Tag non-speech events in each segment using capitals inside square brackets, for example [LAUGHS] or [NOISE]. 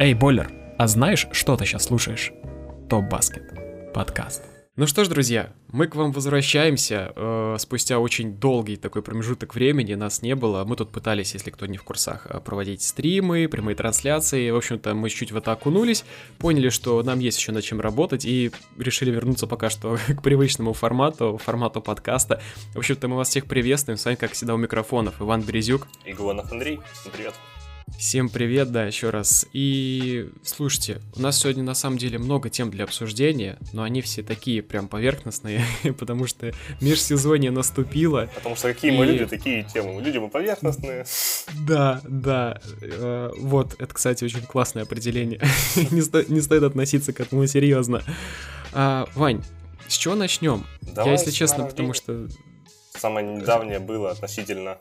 Эй, Бойлер, а знаешь, что ты сейчас слушаешь? Топ Баскет. Подкаст. Ну что ж, друзья, мы к вам возвращаемся. Э, спустя очень долгий такой промежуток времени нас не было. Мы тут пытались, если кто не в курсах, э, проводить стримы, прямые трансляции. В общем-то, мы чуть-чуть в это окунулись, поняли, что нам есть еще над чем работать, и решили вернуться пока что [LAUGHS] к привычному формату, формату подкаста. В общем-то, мы вас всех приветствуем. С вами, как всегда, у микрофонов Иван Березюк. И Гуанов Андрей. Привет. Всем привет, да, еще раз. И слушайте, у нас сегодня на самом деле много тем для обсуждения, но они все такие прям поверхностные, [LAUGHS] потому что межсезонье наступило. Потому что какие и... мы люди, такие темы. Мы люди мы поверхностные. [LAUGHS] Да, да. Э, вот, это, кстати, очень классное определение. [LAUGHS] не, сто... не стоит относиться к этому серьезно. А, Вань, с чего начнем? Давай Я, если честно, потому что... Самое недавнее было относительно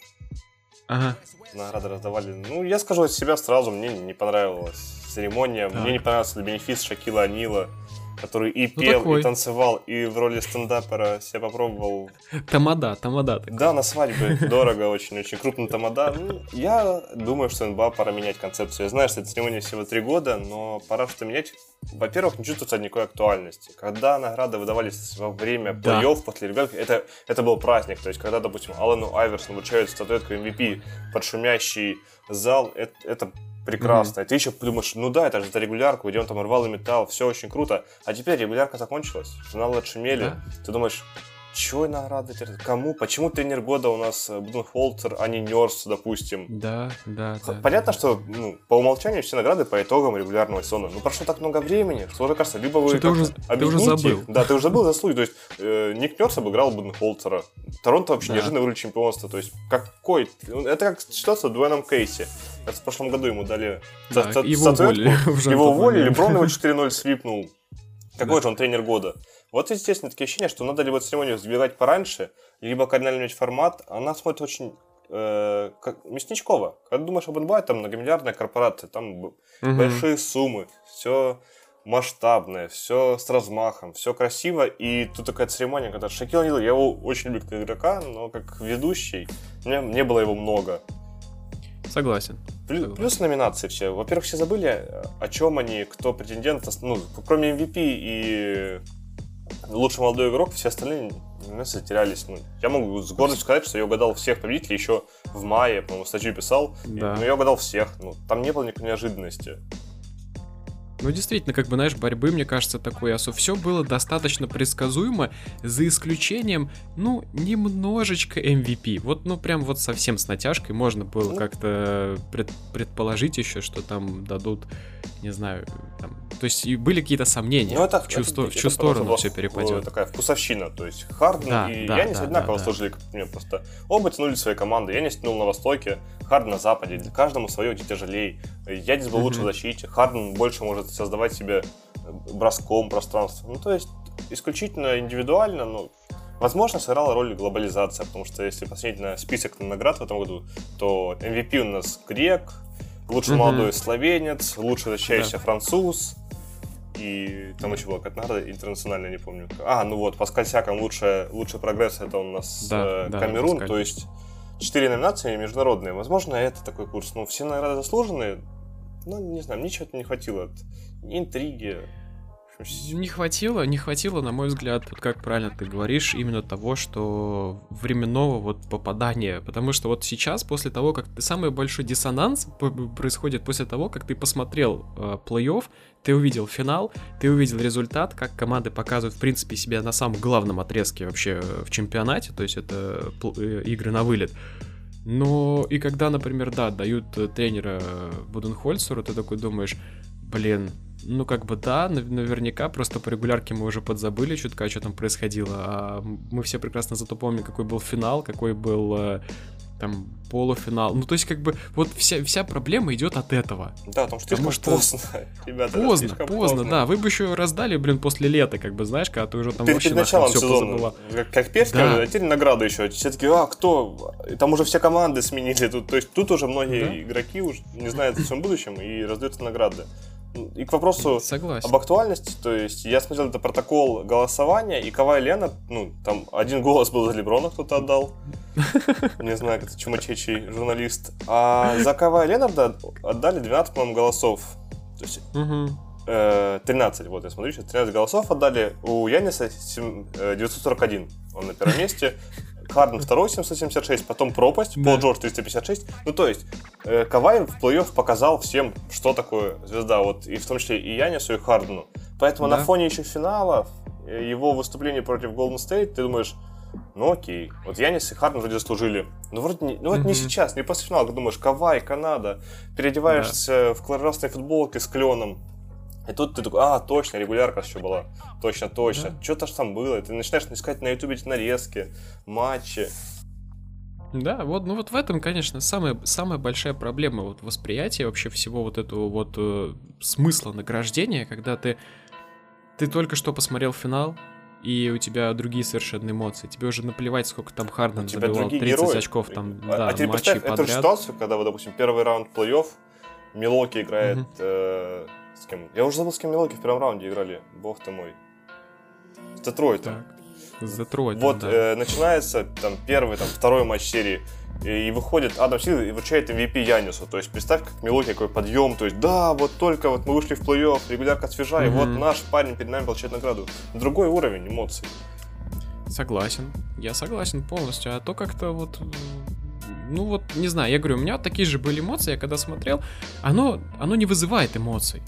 Ага. Награды раздавали. Ну, я скажу от себя сразу, мне не понравилась церемония. Так. Мне не понравился бенефис Шакила Анила который и ну, пел, такой. и танцевал, и в роли стендапера себя попробовал. Тамада, тамада. Такой. Да, на свадьбе дорого очень-очень крупный тамада. Ну, я думаю, что НБА пора менять концепцию. Я знаю, что это церемония всего три года, но пора что-то менять. Во-первых, не чувствуется никакой актуальности. Когда награды выдавались во время да. плей-офф после регулярки, это, это был праздник. То есть, когда, допустим, Алану Айверсону вручают статуэтку MVP под шумящий зал, это, это прекрасно. Mm-hmm. И ты еще думаешь, ну да, это же за регулярку, где он там рвал и металл, все очень круто. А теперь регулярка закончилась, журналы отшумели. Да? Ты думаешь, чего награды? Кому? Почему тренер года у нас э, Буденхолцер, а не Нерс, допустим? Да, да, да. Понятно, что ну, по умолчанию все награды по итогам регулярного сезона. Ну, прошло так много времени, что уже кажется, либо вы ты уже, ты уже забыл. Да, ты уже забыл заслуги. То есть э, Ник Нерс обыграл Буденхолцера. Торонто вообще да. неожиданно вырвали чемпионство. То есть какой? Это как ситуация с Дуэном Кейси. Это в прошлом году ему дали да, за, его уволили. [LAUGHS] Его уволили, Брон его 4-0 свипнул. Какой да. же он тренер года? Вот, естественно, такие ощущения, что надо либо церемонию сдвигать пораньше, либо кардинально менять формат. Она смотрит очень э, как местничково. Когда думаешь об НБА, там многомиллиардная корпорация, там угу. большие суммы, все масштабное, все с размахом, все красиво, и тут такая церемония, когда Шакил Нил, я его очень люблю как игрока, но как ведущий, мне не было его много. Согласен. Плюс, Согласен. плюс номинации все. Во-первых, все забыли, о чем они, кто претендент, ну, кроме MVP и лучший молодой игрок, все остальные ну, затерялись. Ну, я могу с гордостью сказать, что я угадал всех победителей еще в мае, по-моему, статью писал. Да. Но я угадал всех. Ну, там не было никакой неожиданности. Ну, действительно, как бы, знаешь, борьбы, мне кажется, такой особо. Все было достаточно предсказуемо, за исключением, ну, немножечко MVP. Вот, ну, прям вот совсем с натяжкой можно было ну. как-то пред, предположить еще, что там дадут, не знаю, там... То есть и были какие-то сомнения, ну, это, в чью, это, в чью это сторону все перепадет. такая вкусовщина, то есть Харден да, и да, Янис да, одинаково да, служили, да. просто оба тянули свои команды. Янис тянул на востоке, Харден на западе, каждому свое, тяжелее. Янис был лучше в защите, Харден больше может создавать себе э, броском пространство. Ну, то есть, исключительно индивидуально, но Возможно, сыграла роль глобализация, потому что если посмотреть на список наград в этом году, то MVP у нас грек, лучший mm-hmm. молодой словенец, лучший защищающийся да. француз, и там еще была какая-то награда интернациональная, не помню. А, ну вот, по скользякам лучший, лучший прогресс это у нас да, э, Камерун, да, то есть четыре номинации международные. Возможно, это такой курс. Ну, все награды заслуженные, ну, не знаю, мне чего-то не хватило. Интриги. Не хватило, не хватило, на мой взгляд, вот как правильно ты говоришь, именно того, что временного вот попадания. Потому что вот сейчас, после того, как ты самый большой диссонанс происходит после того, как ты посмотрел э, плей-офф, ты увидел финал, ты увидел результат, как команды показывают, в принципе, себя на самом главном отрезке вообще в чемпионате, то есть это э, игры на вылет. Но и когда, например, да, дают э, тренера Буденхольцеру, ты такой думаешь, блин, ну как бы да, наверняка, просто по регулярке мы уже подзабыли чутка, что там происходило, а мы все прекрасно зато помним, какой был финал, какой был э, там полуфинал. Ну, то есть, как бы, вот вся, вся проблема идет от этого. Да, потому что потому что поздно, [LAUGHS] ребята. Поздно, поздно, поздно, да. Вы бы еще раздали, блин, после лета, как бы, знаешь, когда ты уже там перед, вообще перед началом все сезона, позабыла. Как, как Перская, да. а теперь награду еще. Все таки а, кто? Там уже все команды сменили. Тут, то есть, тут уже многие да? игроки уже не знают о своем будущем и раздаются награды. И к вопросу Согласен. об актуальности, то есть я смотрел это протокол голосования, и Кавай Лена, ну, там один голос был за Леброна кто-то отдал. [LAUGHS] Не знаю, это чумачечий журналист. А за Кавай Ленарда отдали 12, по-моему, голосов. То есть угу. э, 13, вот я смотрю, сейчас 13 голосов отдали. У Яниса 7, э, 941, он на первом месте. Харден второй 776, потом пропасть, да. Пол Джордж 356. Ну, то есть, э, Кавай в плей-офф показал всем, что такое звезда, вот, и в том числе и Янису, и Хардену. Поэтому да. на фоне еще финала, э, его выступления против Golden State, ты думаешь, ну окей, вот Янис и Харден вроде заслужили. Ну вроде не, ну вот mm-hmm. не сейчас, не после финала, ты думаешь, Кавай, Канада, переодеваешься да. в красной футболке с кленом, и тут ты такой, а, точно, регулярка еще была. Точно, точно. Да. Что-то ж там было. И ты начинаешь искать на ютубе эти нарезки, матчи. Да, вот, ну вот в этом, конечно, самая, самая большая проблема вот восприятия вообще всего вот этого вот э, смысла награждения, когда ты, ты только что посмотрел финал, и у тебя другие совершенно эмоции. Тебе уже наплевать, сколько там Харден забивал, 30 герои. очков там, а, да, а теперь представь подряд. эту ситуацию, когда, вот, допустим, первый раунд плей-офф, Милоки играет угу. э, с кем? Я уже забыл, с кем Милоки в первом раунде играли. Бог ты мой. С Детройтом. С Детройтом, Вот да. э, начинается там первый, там второй матч серии. И, выходит Адам Силер и вручает MVP Янису. То есть представь, как Милоки какой подъем. То есть да, вот только вот мы вышли в плей-офф, регулярка свежа, mm-hmm. и вот наш парень перед нами получает награду. Другой уровень эмоций. Согласен. Я согласен полностью. А то как-то вот ну вот, не знаю, я говорю, у меня такие же были эмоции, я когда смотрел, оно, оно не вызывает эмоций.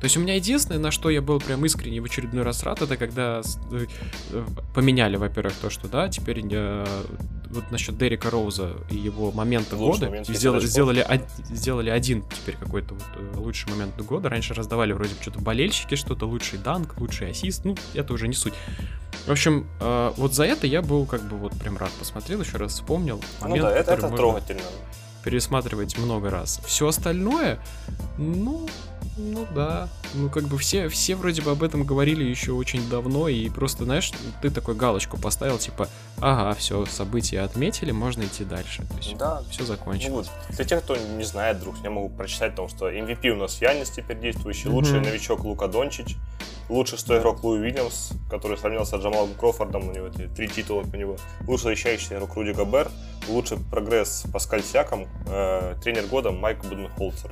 То есть у меня единственное, на что я был прям искренне в очередной раз рад, это когда э, э, поменяли, во-первых, то, что да, теперь э, вот насчет Дерека Роуза и его момента года момент, сделали, сделали, сделали один теперь какой-то вот лучший момент года. Раньше раздавали вроде бы что-то болельщики, что-то лучший данк, лучший ассист, ну это уже не суть. В общем, вот за это я был как бы вот прям рад. Посмотрел еще раз, вспомнил. Ну момент, ну да, это, это трогательно. Пересматривать много раз. Все остальное, ну, ну да. Ну как бы все, все вроде бы об этом говорили еще очень давно, и просто, знаешь, ты такой галочку поставил, типа, ага, все, события отметили, можно идти дальше. То есть да. все закончилось. Ну, для тех, кто не знает, вдруг, я могу прочитать, потому что MVP у нас Янис теперь действующий, mm-hmm. лучший новичок Лука Дончич, лучший стой игрок Луи Уильямс, который сравнялся с Джамалом Крофордом, у него эти три титула у него, лучший защищающий игрок Руди Габер, лучший прогресс Паскаль Сяком, э, тренер года Майк Буденхолцер.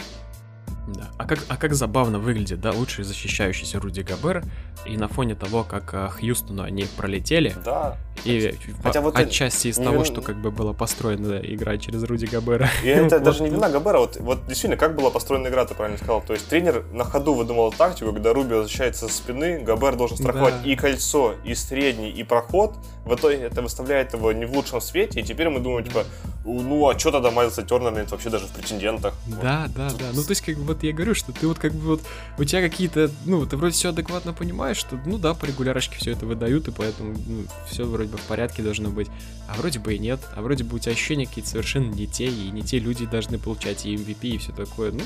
Да. А как, а как забавно выглядит, да, лучший защищающийся Руди Габер, и на фоне того, как а, Хьюстону они пролетели, да. и Хотя вот отчасти из того, вин... что как бы была построена игра через Руди Габера. И это [LAUGHS] даже не вина Габера, вот, вот действительно, как была построена игра, ты правильно сказал, то есть тренер на ходу выдумал тактику, когда Руби возвращается со спины, Габер должен страховать да. и кольцо, и средний, и проход, в итоге это выставляет его не в лучшем свете, и теперь мы думаем, типа, ну а что тогда Майлса Тернер вообще даже в претендентах? Да, вот. да, да, ну то есть как бы вот я говорю, что ты вот как бы вот, у тебя какие-то, ну, ты вроде все адекватно понимаешь, что, ну да, по регулярочке все это выдают, и поэтому ну, все вроде бы в порядке должно быть. А вроде бы и нет, а вроде бы у тебя ощущения какие-то совершенно не те, и не те люди должны получать и MVP, и все такое. Ну,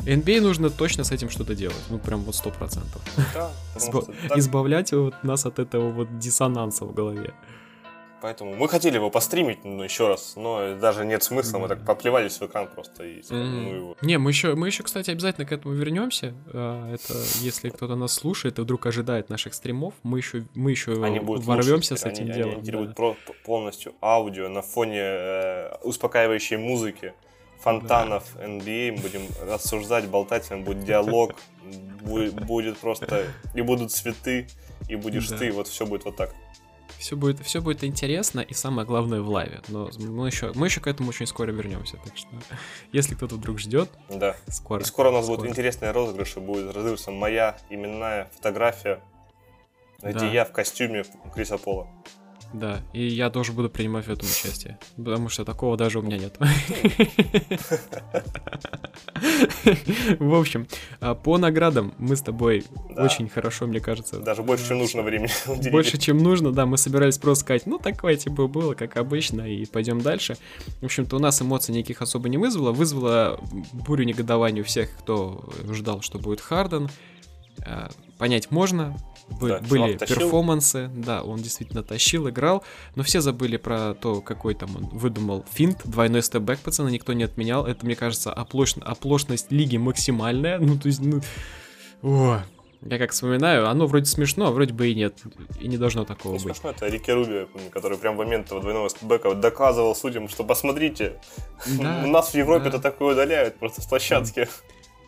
NBA нужно точно с этим что-то делать. Ну, прям вот сто процентов. Да, Избавлять вот нас от этого вот диссонанса в голове. Поэтому мы хотели его постримить, ну, еще раз, но даже нет смысла, мы так поплевались в экран просто и ну, его. Не, мы еще, мы еще, кстати, обязательно к этому вернемся. А, это если кто-то нас слушает и вдруг ожидает наших стримов, мы еще, мы еще они будут ворвемся слушать, с этим они, делом. Они, да. полностью аудио на фоне э, успокаивающей музыки фонтанов да. NBA, будем рассуждать, болтать, будет диалог, будет просто, и будут цветы, и будешь ты, вот все будет вот так. Все будет, все будет интересно и самое главное в лайве. Но мы еще, мы еще к этому очень скоро вернемся. Так что, [LAUGHS] если кто-то вдруг ждет, да. скоро. И скоро у нас скоро. будут интересные розыгрыши. Будет разыгрываться моя именная фотография, где да. я в костюме Криса Пола. Да, и я тоже буду принимать в этом участие, потому что такого даже у меня нет. В общем, а, по наградам мы с тобой очень хорошо, мне кажется. Даже больше, чем нужно времени. [LAUGHS] Больше, чем нужно, да, мы собирались просто сказать, ну, такое типа было, как обычно, и пойдем дальше. В общем-то, у нас эмоций никаких особо не вызвало, вызвало бурю негодования у всех, кто ждал, что будет Харден. А, понять можно, да, были перформансы, да, он действительно тащил, играл, но все забыли про то, какой там он выдумал финт, двойной степбэк, пацаны, никто не отменял, это, мне кажется, оплош... оплошность лиги максимальная, [LAUGHS] ну, то есть, ну, о, я как вспоминаю, оно вроде смешно, а вроде бы и нет. И не должно такого не быть. Смешно, это Рики Руби, который прям в момент этого двойного степбэка доказывал судьям, что посмотрите, да, [LAUGHS] у нас в Европе-то да. такое удаляют просто с площадки.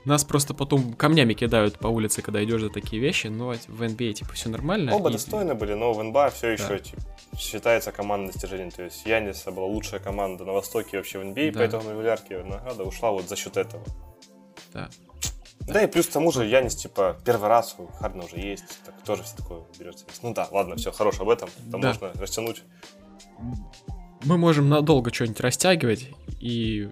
Нас просто потом камнями кидают по улице, когда идешь за такие вещи, но в NBA типа все нормально. Оба и... достойны были, но в НБА все еще да. типа, считается командным достижением. То есть Яниса была лучшая команда на Востоке вообще в NBA, да. поэтому регулярки награда ушла вот за счет этого. Да. Да, и плюс к тому же Янис, типа, первый раз у Хардена уже есть, так тоже все такое берется. Ну да, ладно, все, хорош об этом, там да. можно растянуть. Мы можем надолго что-нибудь растягивать, и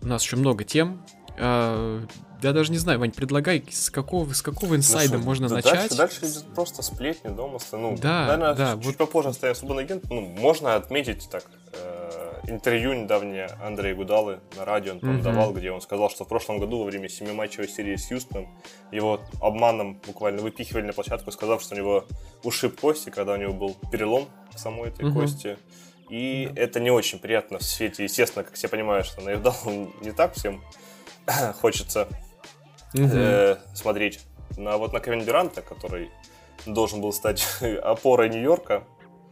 у нас еще много тем. А, я даже не знаю, Вань, предлагай, с какого, с какого инсайда ну, можно да начать? Дальше, дальше идет просто сплетни, домыслы. Ну, да, наверное, да, чуть вот... попозже оставим свободный агент. Ну, можно отметить так, э, интервью недавнее Андрея Гудалы на радио он, по mm-hmm. давал, где он сказал, что в прошлом году во время семиматчевой серии с Юстоном его обманом буквально выпихивали на площадку, сказав, что у него ушиб кости, когда у него был перелом самой этой mm-hmm. кости. И да. это не очень приятно в свете, естественно, как все понимают, что на Евдалу не так всем [COUGHS] хочется угу. э, смотреть. На, вот на Кевин Дюранта, который должен был стать [LAUGHS] опорой Нью-Йорка,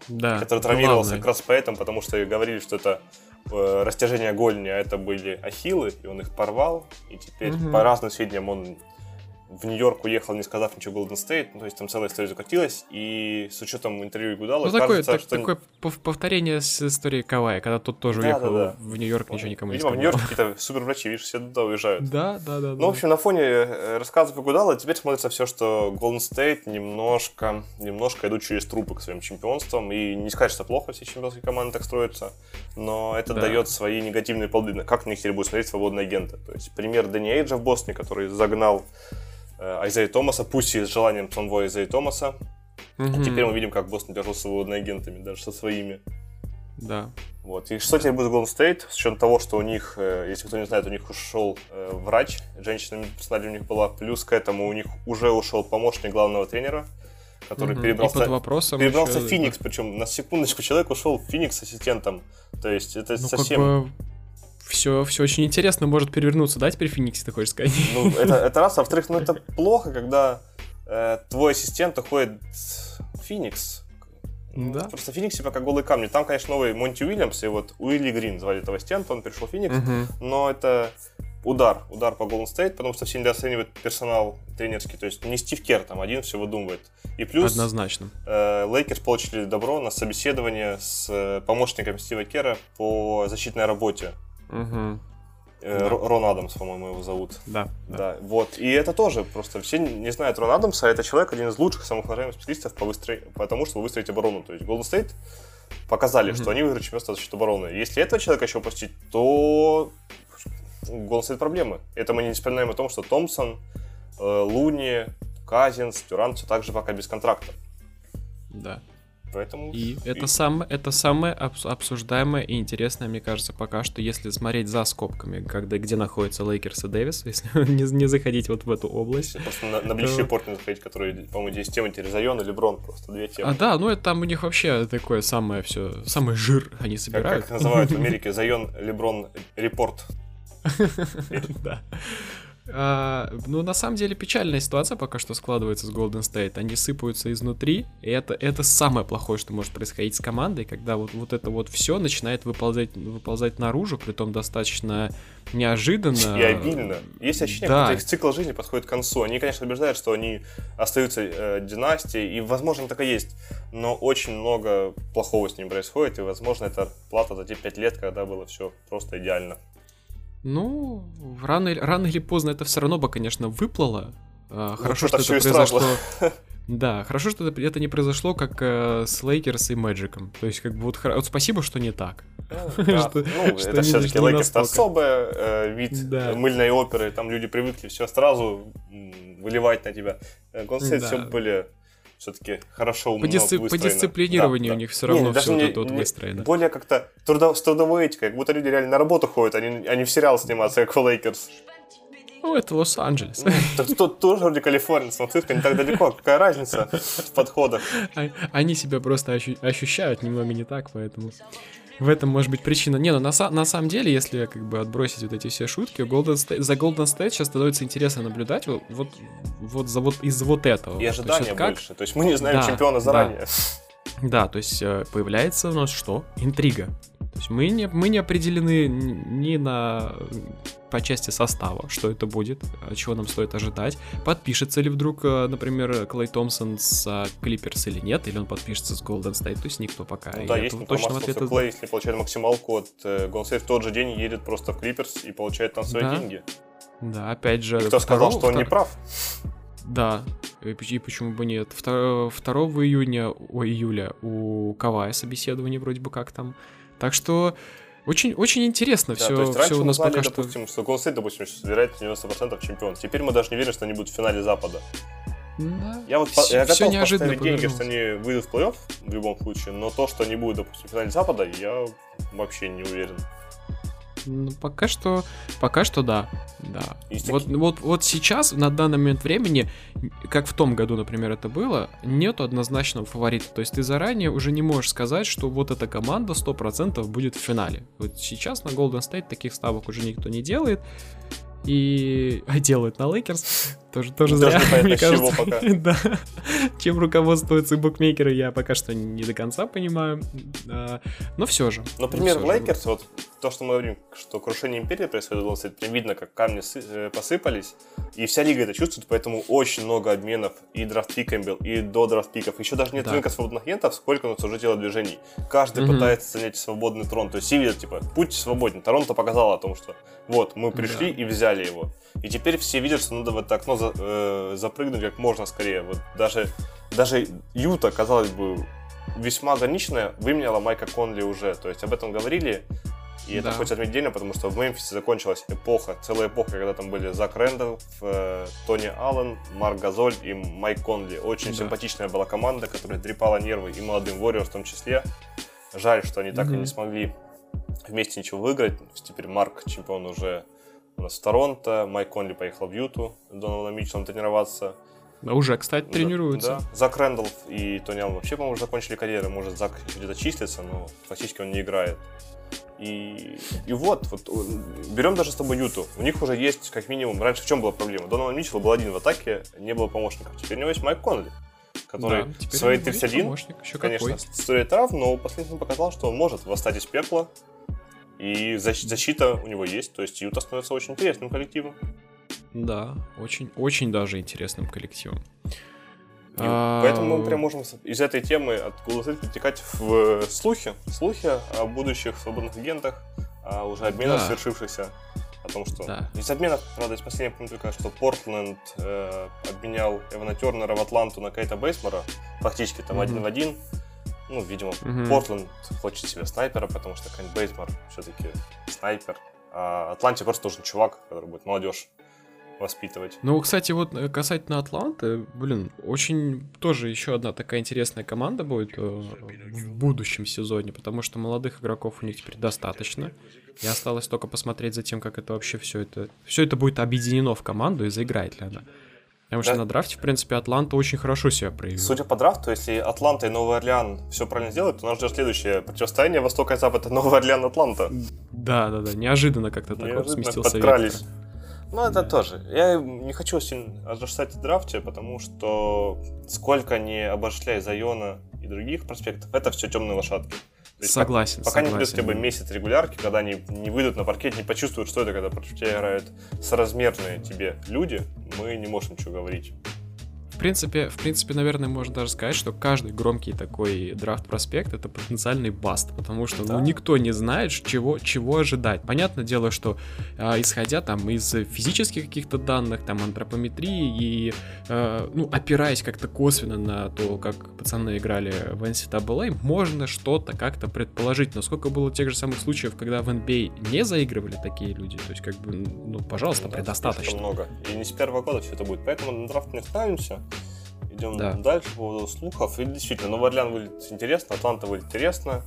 да, который травмировался главное. как раз поэтому, потому что говорили, что это э, растяжение голени, а это были ахиллы, и он их порвал, и теперь угу. по разным сведениям он в Нью-Йорк уехал, не сказав ничего Golden State, ну, то есть там целая история закатилась, и с учетом интервью Гудала, ну, такое, кажется, так, что... такое повторение с историей Кавая, когда тот тоже да, уехал да, да. в Нью-Йорк, ничего никому Видимо, не сказал. в Нью-Йорке какие-то суперврачи, видишь, все туда уезжают. Да, да, да. Ну, в общем, на фоне э, рассказов Гудала теперь смотрится все, что Golden State немножко, немножко идут через трупы к своим чемпионствам, и не сказать, что плохо все чемпионские команды так строятся, но это да. дает свои негативные плоды, как на них теперь будут смотреть свободные агенты. То есть пример Дэнни Эйджа в Бостоне, который загнал Айзея Томаса, пусть и с желанием самого Айзея Томаса. Mm-hmm. теперь мы видим, как Бостон держал свободными агентами, даже со своими. Да. Вот. И что теперь будет Golden State, с учетом того, что у них, э, если кто не знает, у них ушел э, врач, женщина персонали у них была, плюс к этому у них уже ушел помощник главного тренера, который угу. перебрался, под вопросом перебрался еще, в Феникс, да. причем на секундочку человек ушел в Феникс ассистентом. То есть это ну, совсем... Как бы все, все очень интересно может перевернуться, да, теперь Фениксе, ты хочешь сказать? Ну, это, [LAUGHS] это раз, а во-вторых, ну это плохо, когда э, твой ассистент уходит в Феникс. Ну, да. Просто Феникс типа как голые камни. Там, конечно, новый Монти Уильямс и вот Уилли Грин звали этого ассистента, он пришел в Феникс, угу. но это удар, удар по Golden State, потому что все недооценивают персонал тренерский, то есть не Стив Кер там один все выдумывает. И плюс... Однозначно. Э, Лейкерс получили добро на собеседование с э, помощником Стива Кера по защитной работе. Угу. Да. Рон Адамс, по-моему, его зовут. Да, да. Да, вот. И это тоже просто все не знают Рон Адамса, а это человек, один из лучших, самых уважаемых специалистов по выстро... потому что выстроить оборону. То есть Golden State показали, mm-hmm. что они выиграют чемпионство за счет обороны. Если этого человека еще упустить, то Golden State проблемы. Это мы не вспоминаем о том, что Томпсон, э, Луни, Казинс, Дюрант все так же пока без контракта. Да. Поэтому... И [LAUGHS] это, сам, это самое обсуждаемое и интересное, мне кажется, пока что, если смотреть за скобками, когда, где находятся Лейкерс и Дэвис, [LAUGHS] если [LAUGHS] не, не заходить вот в эту область. Просто на, на ближайший порт не заходить, которые, по-моему, здесь темы Терезайон и Леброн, просто две темы. А, да, ну это там у них вообще такое самое все, самый жир они собирают. Как, как называют в Америке, Зайон, Леброн, Репорт. Да. А, ну, на самом деле, печальная ситуация пока что складывается с Golden State. Они сыпаются изнутри, и это, это самое плохое, что может происходить с командой, когда вот, вот это вот все начинает выползать, выползать наружу, при том достаточно неожиданно. И обильно. Есть ощущение, да. что их цикл жизни подходит к концу. Они, конечно, убеждают, что они остаются э, династией, и, возможно, так и есть, но очень много плохого с ним происходит, и, возможно, это плата за те пять лет, когда было все просто идеально. Ну, рано, рано или поздно это все равно бы, конечно, выплыло. А, ну, хорошо, что это произошло. [LAUGHS] Да, хорошо, что это не произошло, как э, с Лейкерс и Мэджиком. То есть, как бы вот, вот спасибо, что не так. [LAUGHS] Ну, что, ну что это все-таки Лейкерс особый э, вид да. мыльной оперы. Там люди привыкли все сразу выливать на тебя. Golden State да. все были все-таки хорошо по, дисци... по дисциплинированию да, у них все равно не, все вот это вот выстроено. Более как-то трудо... с трудовой этикой, как будто люди реально на работу ходят, а не, а не в сериал сниматься, как в Лейкерс. Ну, это Лос-Анджелес. Тут, тут тоже вроде Калифорния, Сан-Франциско не так далеко. Какая разница в подходах? А, они себя просто ощущают немного не так, поэтому в этом может быть причина. Не, ну на, на самом деле, если как бы отбросить вот эти все шутки, Golden State, за Golden State сейчас становится интересно наблюдать вот, вот, вот, за, вот из вот этого. И ожидания то есть, как... больше. То есть мы не знаем да, чемпиона заранее. Да. да, то есть э, появляется у нас что? Интрига. То мы не, мы не определены ни на по части состава, что это будет, чего нам стоит ожидать. Подпишется ли вдруг, э, например, Клей Томпсон с Клиперс или нет, или он подпишется с Golden State, то есть никто пока. Ну, да, есть точного ответа. Клей, если получает максималку от э, Golden State в тот же день едет просто в Клиперс и получает там свои да. деньги. Да, опять же. И кто сказал, что он втор... не прав? Да, и почему бы нет. 2, 2 июня, о, июля у Кавая собеседование вроде бы как там. Так что очень, очень интересно да, все, то есть раньше все у нас мы знали, пока допустим, что, что Golden State, допустим, собирает 90% чемпион. Теперь мы даже не верим, что они будут в финале Запада. Да. Я вот все, я готов поставить деньги, что они выйдут в плей-офф в любом случае, но то, что они будут, допустим, в финале Запада, я вообще не уверен. Ну, пока что, пока что да, да. вот, вот, вот сейчас, на данный момент времени, как в том году, например, это было, нету однозначного фаворита. То есть ты заранее уже не можешь сказать, что вот эта команда 100% будет в финале. Вот сейчас на Golden State таких ставок уже никто не делает и [LAUGHS] делают на Лейкерс. Тоже, тоже зря, мне кажется. Пока. [LAUGHS] да. Чем руководствуются букмекеры, я пока что не до конца понимаю. Но все же. Например, в Лейкерс, вот то, что мы говорим, что крушение империи происходило, прям видно, как камни э, посыпались, и вся лига это чувствует, поэтому очень много обменов и драфт пиком был, и до драфт пиков. Еще даже нет да. рынка свободных агентов, сколько у нас уже движений. Каждый угу. пытается занять свободный трон. То есть все видят, типа, путь свободен. Торонто показал о том, что вот, мы пришли да. и взяли его. И теперь все видят, что надо в это окно за, э, запрыгнуть как можно скорее. Вот даже, даже Юта, казалось бы, весьма ограниченная, выменяла Майка Конли уже. То есть об этом говорили. И да. это хочется отметить потому что в Мемфисе закончилась эпоха, целая эпоха, когда там были Зак Рэндалф, э, Тони Аллен, Марк Газоль и Майк Конли. Очень да. симпатичная была команда, которая трепала нервы и молодым Warriors в том числе. Жаль, что они так mm-hmm. и не смогли вместе ничего выиграть. Теперь Марк чемпион уже у нас в Торонто, Майк Конли поехал в Юту Дональдом Митчеллом тренироваться. Да, уже, кстати, тренируются. Да, Зак Рэндалф и Тони Аллен вообще, по-моему, закончили карьеру. Может, Зак где-то числится, но фактически он не играет. И, и вот, вот, берем даже с тобой Юту. У них уже есть, как минимум, раньше в чем была проблема? Донован Митчелл был один в атаке, не было помощников. Теперь у него есть Майк Конли, который да, свои 31, конечно, стоит трав, но последний показал, что он может восстать из пепла, и защита у него есть, то есть Юта становится очень интересным коллективом. Да, очень, очень даже интересным коллективом. А... Поэтому мы прям можем из этой темы от Golden перетекать в слухи. Слухи о будущих свободных агентах, о уже обменах да. свершившихся. О том, что да. из обменов, правда, из последнего помню только, что Портленд э, обменял Эвана Тернера в Атланту на Кейта Бейсмора, фактически там mm-hmm. один в один. Ну, видимо, угу. Портленд хочет себе снайпера, потому что Кайн Бейтмар все-таки снайпер. А Атланте просто нужен чувак, который будет молодежь воспитывать. Ну, кстати, вот э, касательно Атланты, блин, очень тоже еще одна такая интересная команда будет э, в будущем сезоне, потому что молодых игроков у них теперь достаточно. И осталось только посмотреть за тем, как это вообще все это... Все это будет объединено в команду и заиграет ли она. Потому что да. на драфте, в принципе, Атланта очень хорошо себя проявил. Судя по драфту, если Атланта и Новый Орлеан все правильно сделают, то нас ждет следующее противостояние Востока и Запада [LAUGHS] Новый Орлеан Атланта. Да, да, да. Неожиданно как-то так вот сместился подкрались. Ну, это тоже. Я не хочу сильно разрушать в драфте, потому что сколько не обошляй Зайона и других проспектов, это все темные лошадки. Есть, согласен. Пока согласен. не придет хотя бы месяц регулярки, когда они не выйдут на паркет, не почувствуют, что это, когда против тебя играют соразмерные тебе люди, мы не можем ничего говорить принципе, в принципе, наверное, можно даже сказать, что каждый громкий такой драфт-проспект это потенциальный баст, потому что ну, да. ну, никто не знает, чего, чего ожидать. Понятное дело, что э, исходя там из физических каких-то данных, там антропометрии и, э, ну, опираясь как-то косвенно на то, как пацаны играли в NCAA, можно что-то как-то предположить. Но сколько было тех же самых случаев, когда в NBA а не заигрывали такие люди, то есть, как бы, ну, пожалуйста, да, предостаточно. много. И не с первого года все это будет. Поэтому на драфт не ставимся. Идем да. дальше по поводу слухов. И действительно, Новый Орлеан выглядит интересно, Атланта выглядит интересно.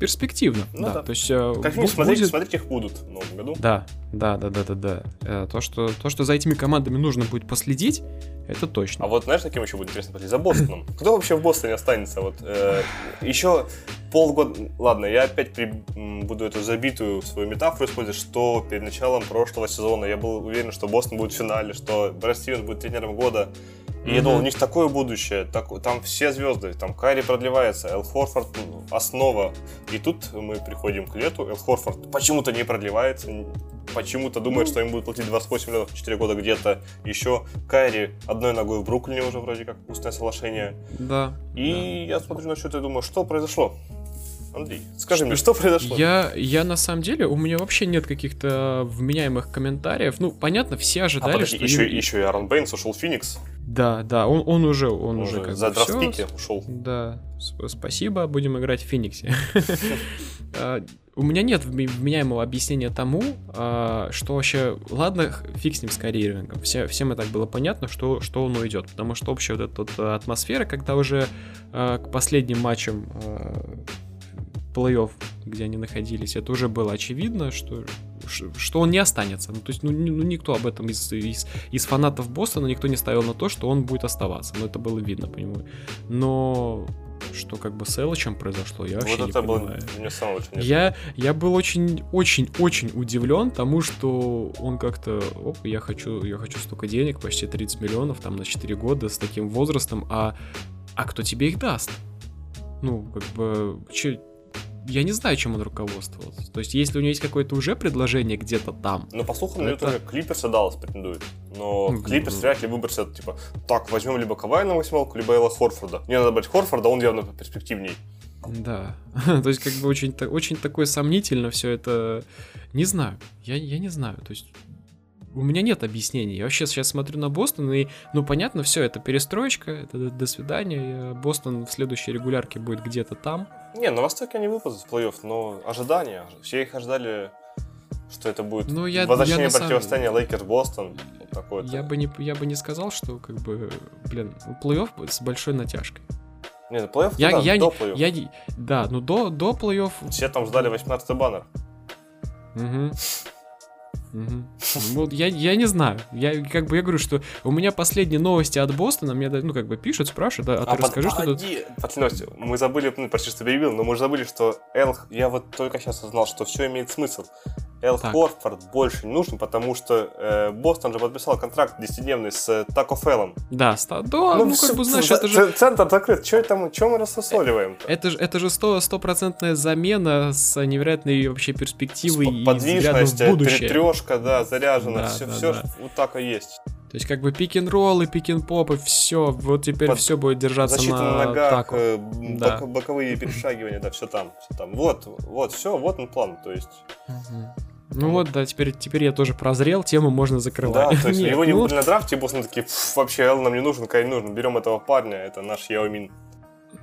Перспективно, ну, да. да. То есть, э, как минимум, смотреть, будет... смотреть их будут в новом году. Да, да, да, да, да, да. Э, то, что, то, что за этими командами нужно будет последить, это точно. А вот знаешь, каким еще будет интересно последить? За Бостоном. Кто вообще в Бостоне останется? Вот э, еще полгода... Ладно, я опять при... буду эту забитую свою метафору использовать, что перед началом прошлого сезона я был уверен, что Бостон будет в финале, что Брэд Стивенс будет тренером года. И я думал, у них такое будущее, так, там все звезды, там Кайри продлевается, Эл Хорфорд основа. И тут мы приходим к лету, Эл Хорфорд почему-то не продлевается, почему-то думает, ну. что им будут платить 28 миллионов 4 года где-то еще. Кайри одной ногой в Бруклине уже вроде как устное соглашение. Да. И да. я смотрю на это и думаю, что произошло? Андрей, скажи мне, что произошло? Я, я на самом деле, у меня вообще нет каких-то вменяемых комментариев. Ну, понятно, все ожидали, а, подожди, что... Еще, им... еще и Аарон Бэйнс ушел в Феникс. Да, да, он, он уже, он, он уже как за драфтпике ушел. Да, спасибо, будем играть в Фениксе. [LAUGHS] А, у меня нет вменяемого объяснения тому, а, что вообще, ладно, фиг с ним с карьерингом. Все, всем и так было понятно, что, что он уйдет. Потому что общая вот эта вот атмосфера, когда уже а, к последним матчам плей-офф, где они находились, это уже было очевидно, что, что он не останется. Ну, то есть, ну, ну никто об этом из, из, из фанатов Бостона никто не ставил на то, что он будет оставаться. Ну, это было видно по нему. Но что как бы с Элычем произошло, я вообще вот это не понимаю. Был не сам очень я, я был очень, очень, очень удивлен тому, что он как-то, оп, я хочу, я хочу столько денег, почти 30 миллионов, там, на 4 года с таким возрастом, а, а кто тебе их даст? Ну, как бы, че, я не знаю, чем он руководствовался. То есть, если у него есть какое-то уже предложение где-то там. Ну, по слухам, это... тоже Клиперс и Даллас претендует. Но. Клиперс вряд ли выбросят, типа, так, возьмем либо Кавай на восьмерку, либо Элла Хорфорда. Мне надо брать Хорфорда, он явно перспективней. Да. [LAUGHS] То есть, как бы очень, очень такое сомнительно все это. Не знаю. Я, я не знаю. То есть, у меня нет объяснений. Я вообще сейчас смотрю на Бостон, и, ну, понятно, все, это перестроечка, это до свидания. Бостон в следующей регулярке будет где-то там. Не, на Востоке они выпадут в плей-офф, но ожидания, все их ожидали, что это будет ну, я, возвращение я противостояния самом... Лейкерс-Бостон. Вот я, бы не, я бы не сказал, что, как бы, блин, плей-офф с большой натяжкой. Нет, плей-офф я, да, я, до плей-офф. Я, да, ну до, до плей-офф... Все там ждали 18-й баннер. Угу. Угу. я, я не знаю. Я как бы я говорю, что у меня последние новости от Бостона, мне ну как бы пишут, спрашивают, а, а ты а расскажи, под, что тут. мы забыли, ну, почти что перебил, но мы забыли, что Эл, я вот только сейчас узнал, что все имеет смысл. Эл так. Хорфорд больше не нужен, потому что э, Бостон же подписал контракт 10-дневный с э, Тако Феллом. Да, ста, да ну, ну как бы знаешь, это же... Центр закрыт, что там, что мы рассосоливаем? Это же, это же стопроцентная замена с невероятной вообще перспективой и подвижность, в будущее. перетрешка, да, заряжена, да, все, да, все да. вот так и есть. То есть как бы пик-н-роллы, пик-н-попы, все, вот теперь Под... все будет держаться Защита на, на ногах, таку. Э, да. бок, боковые перешагивания, да, все там, все там. Вот, вот, все, вот он план, то есть. Ну вот, да, теперь, теперь я тоже прозрел, тему можно закрывать. Да, то есть [LAUGHS] Нет, его не ну... на драфте, босс такие, вообще Эл нам не нужен, Кай нужен, берем этого парня, это наш Яомин.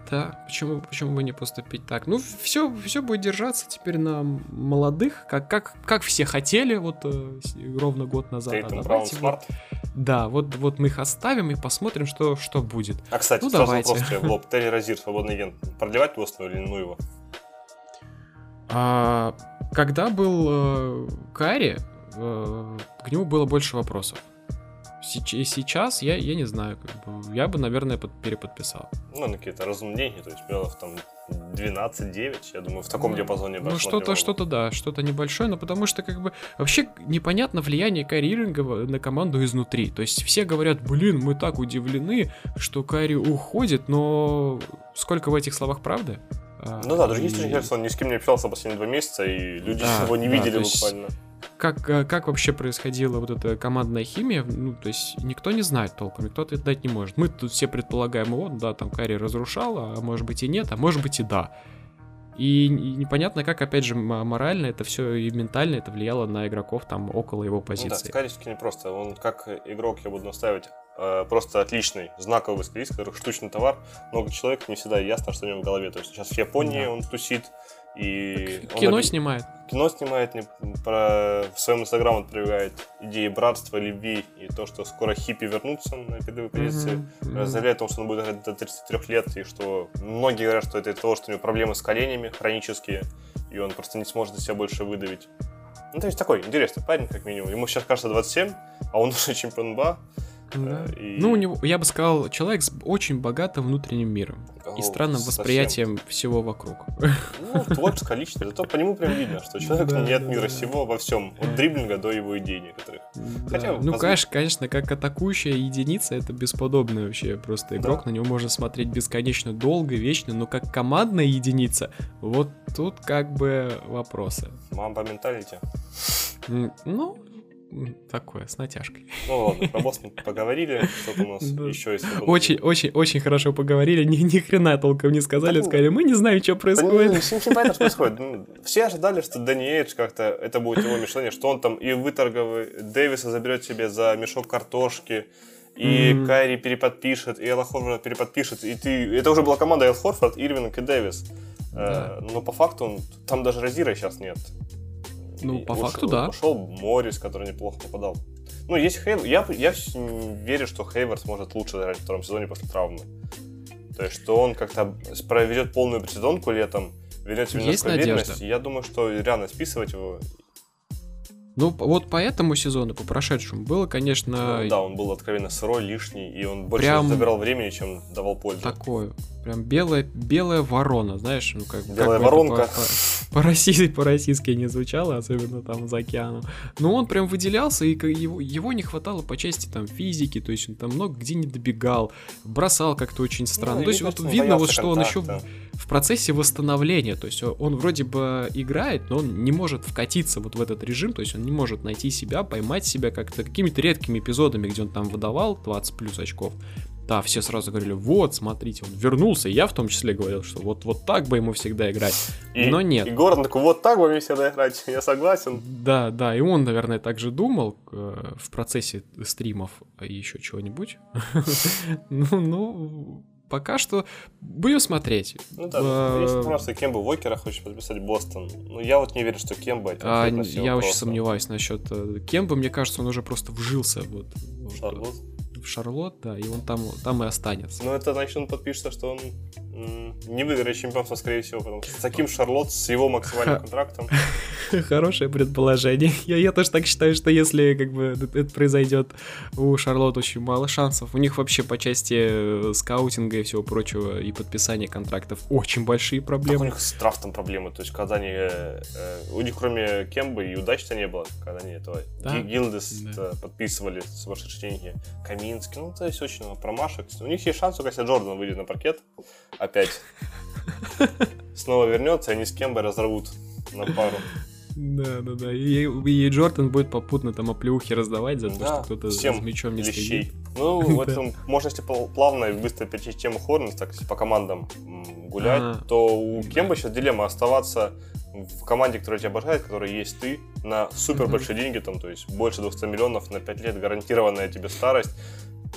Да, почему, почему бы не поступить так? Ну, все, все будет держаться теперь на молодых, как, как, как все хотели, вот э, ровно год назад. Тейтум, а Браун, Смарт. Да, вот, вот мы их оставим и посмотрим, что, что будет. А, кстати, ну, сразу давайте. вопрос тебе, Лоб, [LAUGHS] Терри Розир, свободный агент, продлевать Бостон или ну его? А, когда был э, Карри, э, к нему было больше вопросов. Сейчас я, я не знаю, как бы, я бы, наверное, под, переподписал. Ну, на какие-то разумные деньги, то есть миллионов там 12-9, я думаю, в таком ну, диапазоне. Ну, что-то, что-то, да, что-то небольшое, но потому что, как бы, вообще непонятно влияние Кайри на команду изнутри. То есть все говорят, блин, мы так удивлены, что Кайри уходит, но сколько в этих словах правды? А, ну да, другие и... он ни с кем не общался последние два месяца, и люди да, его не да, видели буквально. Как, э, как вообще происходила вот эта командная химия, ну, то есть никто не знает толком, никто это дать не может. Мы тут все предполагаем, вот, да, там Карри разрушал, а может быть и нет, а может быть и да. И непонятно, как, опять же, морально это все и ментально это влияло на игроков там около его позиции. Ну да, Скарички не просто. Он как игрок, я буду наставить, э, просто отличный, знаковый скалист, который штучный товар. Много человек, не всегда ясно, что у него в голове. То есть сейчас в Японии да. он тусит, и кино он, снимает. Кино снимает, не, про, в своем инстаграм он проявляет идеи братства, любви и то, что скоро хиппи вернутся на передовые позиции. Mm-hmm. Заявляет о том, что он будет играть до 33 лет, и что многие говорят, что это из-за того, что у него проблемы с коленями хронические, и он просто не сможет из себя больше выдавить. Ну, то есть такой интересный парень, как минимум. Ему сейчас кажется 27, а он [LAUGHS] уже чемпион БА. Да. И... Ну, у него, я бы сказал, человек с очень богатым внутренним миром О, и странным совсем. восприятием всего вокруг. Ну, творческое личность. Зато по нему прям видно, что человек да, не от мира да. сего во всем. От дриблинга до его идей некоторых. Да. Хотя, ну, конечно, конечно, как атакующая единица, это бесподобный вообще просто игрок. Да. На него можно смотреть бесконечно долго, вечно, но как командная единица, вот тут как бы вопросы. Мамба менталити. Ну, такое, с натяжкой. Ну ладно, про Бостон поговорили, что-то у нас еще есть. Очень, очень, очень хорошо поговорили, ни, ни хрена толком не сказали, сказали, мы не знаем, что происходит. Да, не, не понятно, что происходит. Ну, все ожидали, что Дэнни Эйдж как-то, это будет его мишень, что он там и выторговый Дэвиса заберет себе за мешок картошки, и mm-hmm. Кайри переподпишет, и Элла Хорфорд переподпишет, и ты... Это уже была команда Эл Хорфорд, Ирвинг и Дэвис. Да. Э, но по факту он... там даже Розира сейчас нет. Ну, по ушел, факту, да. Ушел Моррис, который неплохо попадал. Ну, есть Хейв... Я, я верю, что Хейвер сможет лучше играть в втором сезоне после травмы. То есть, что он как-то проведет полную предсезонку летом, вернет себе есть уверенность. Я думаю, что реально списывать его ну, вот по этому сезону, по прошедшему, было, конечно... Ну, да, он был откровенно сырой, лишний, и он больше прям... забирал времени, чем давал пользу. Такое, прям белая, белая ворона, знаешь, ну как... Белая как воронка. По-российски по, по, по не звучало, особенно там за океаном. Но он прям выделялся, и его, его не хватало по части там физики, то есть он там много где не добегал, бросал как-то очень странно. Ну, то есть вот видно вот, что он еще в, процессе восстановления, то есть он вроде бы играет, но он не может вкатиться вот в этот режим, то есть он не может найти себя, поймать себя как-то какими-то редкими эпизодами, где он там выдавал 20 плюс очков. Да, все сразу говорили, вот, смотрите, он вернулся. И я в том числе говорил, что вот, вот так бы ему всегда играть. И, Но нет. И Гордон такой, вот так бы ему всегда играть, [LAUGHS] я согласен. Да, да, и он, наверное, также думал э, в процессе стримов еще чего-нибудь. [LAUGHS] Ну, ну, пока что будем смотреть. Ну да, а... есть информация, Кемба Уокера хочет подписать Бостон. Ну я вот не верю, что Кемба это а, Я просто. очень сомневаюсь насчет э, Кемба. Мне кажется, он уже просто вжился вот. Шарлот? В Шарлот, да, и он там, там и останется. Ну, это значит, он подпишется, что он не выиграет чемпионство, скорее всего, потому что с таким Шарлот, с его максимальным [LAUGHS] контрактом. Хорошее предположение. [LAUGHS] Я, я тоже так считаю, что если как бы это произойдет, у Шарлот очень мало шансов. У них вообще по части э, скаутинга и всего прочего и подписания контрактов очень большие проблемы. Так у них с драфтом проблемы. То есть, когда они... Э, э, у них кроме Кембы и удачи-то не было, когда они этого да? Гилдес да. подписывали сумасшедшие деньги. Каминский. Ну, то есть, очень много промашек. У них есть шанс, если Джордан выйдет на паркет опять. [LAUGHS] Снова вернется, и они с Кембой разорвут на пару. Да, да, да. И, и Джордан будет попутно там оплеухи раздавать за то, да, что кто-то с мячом не лещей. Ну, [LAUGHS] в этом можно если плавно и быстро перейти к тему Хорнс, так если по командам гулять, а, то у Кемба сейчас дилемма оставаться в команде, которая тебя обожает, которая есть ты, на супер большие деньги, там, то есть больше 200 миллионов на 5 лет, гарантированная тебе старость,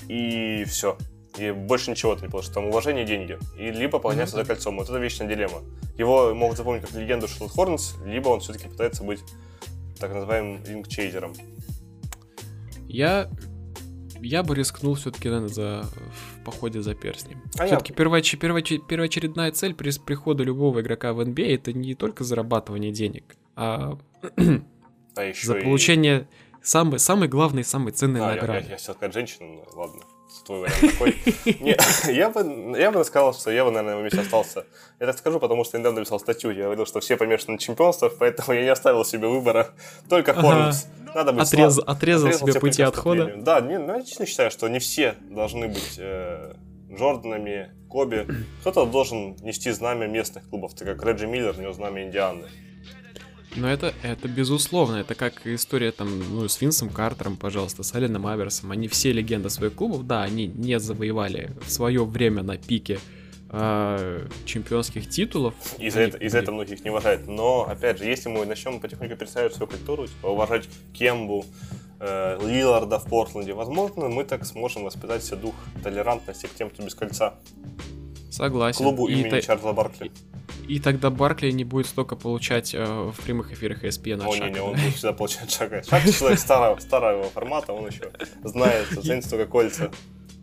и все и больше ничего ты не получишь. Там уважение и деньги. И либо погоняться mm-hmm. за кольцом. Вот это вечная дилемма. Его могут запомнить как легенду Шарлот Хорнс, либо он все-таки пытается быть так называемым рингчейзером. Я я бы рискнул все-таки, наверное, за, походе за перстнем. А все-таки я... первооч... Первооч... первоочередная цель при прихода любого игрока в NBA это не только зарабатывание денег, а, а еще за получение и... самой, самой главной, самой ценной а, награды. Я, я, я сказать женщину, но ладно твой вариант такой. [LAUGHS] Не, [LAUGHS] я бы, я бы сказал, что я бы, наверное, на его месте остался. Я так скажу, потому что недавно написал статью. Я говорил, что все помешаны на чемпионствах, поэтому я не оставил себе выбора. Только Хорнс. Надо быть Отрез, слаб... отрезал, отрезал себе пути отхода. Да, не, ну, я лично считаю, что не все должны быть э, Джорданами, Коби. [CLEARS THROAT] Кто-то должен нести знамя местных клубов, так как Реджи Миллер нес знамя Индианы. Но это, это безусловно, это как история там, ну, с Винсом Картером, пожалуйста, с Аленом Аверсом. Они все легенды своих клубов, да, они не завоевали в свое время на пике э, чемпионских титулов. Из-за это, из этого многих не уважают. Но, опять же, если мы начнем потихоньку представить свою культуру, типа, уважать Кембу, э, Лиларда в Портленде, возможно, мы так сможем воспитать себе дух толерантности к тем, кто без кольца. Согласен. Клубу имени та... Чарльза Баркли. И тогда Баркли не будет столько получать э, в прямых эфирах ESPN от О, не, не, он будет всегда получать шага. Шаг человек старого, старого формата, он еще знает, ценит столько кольца.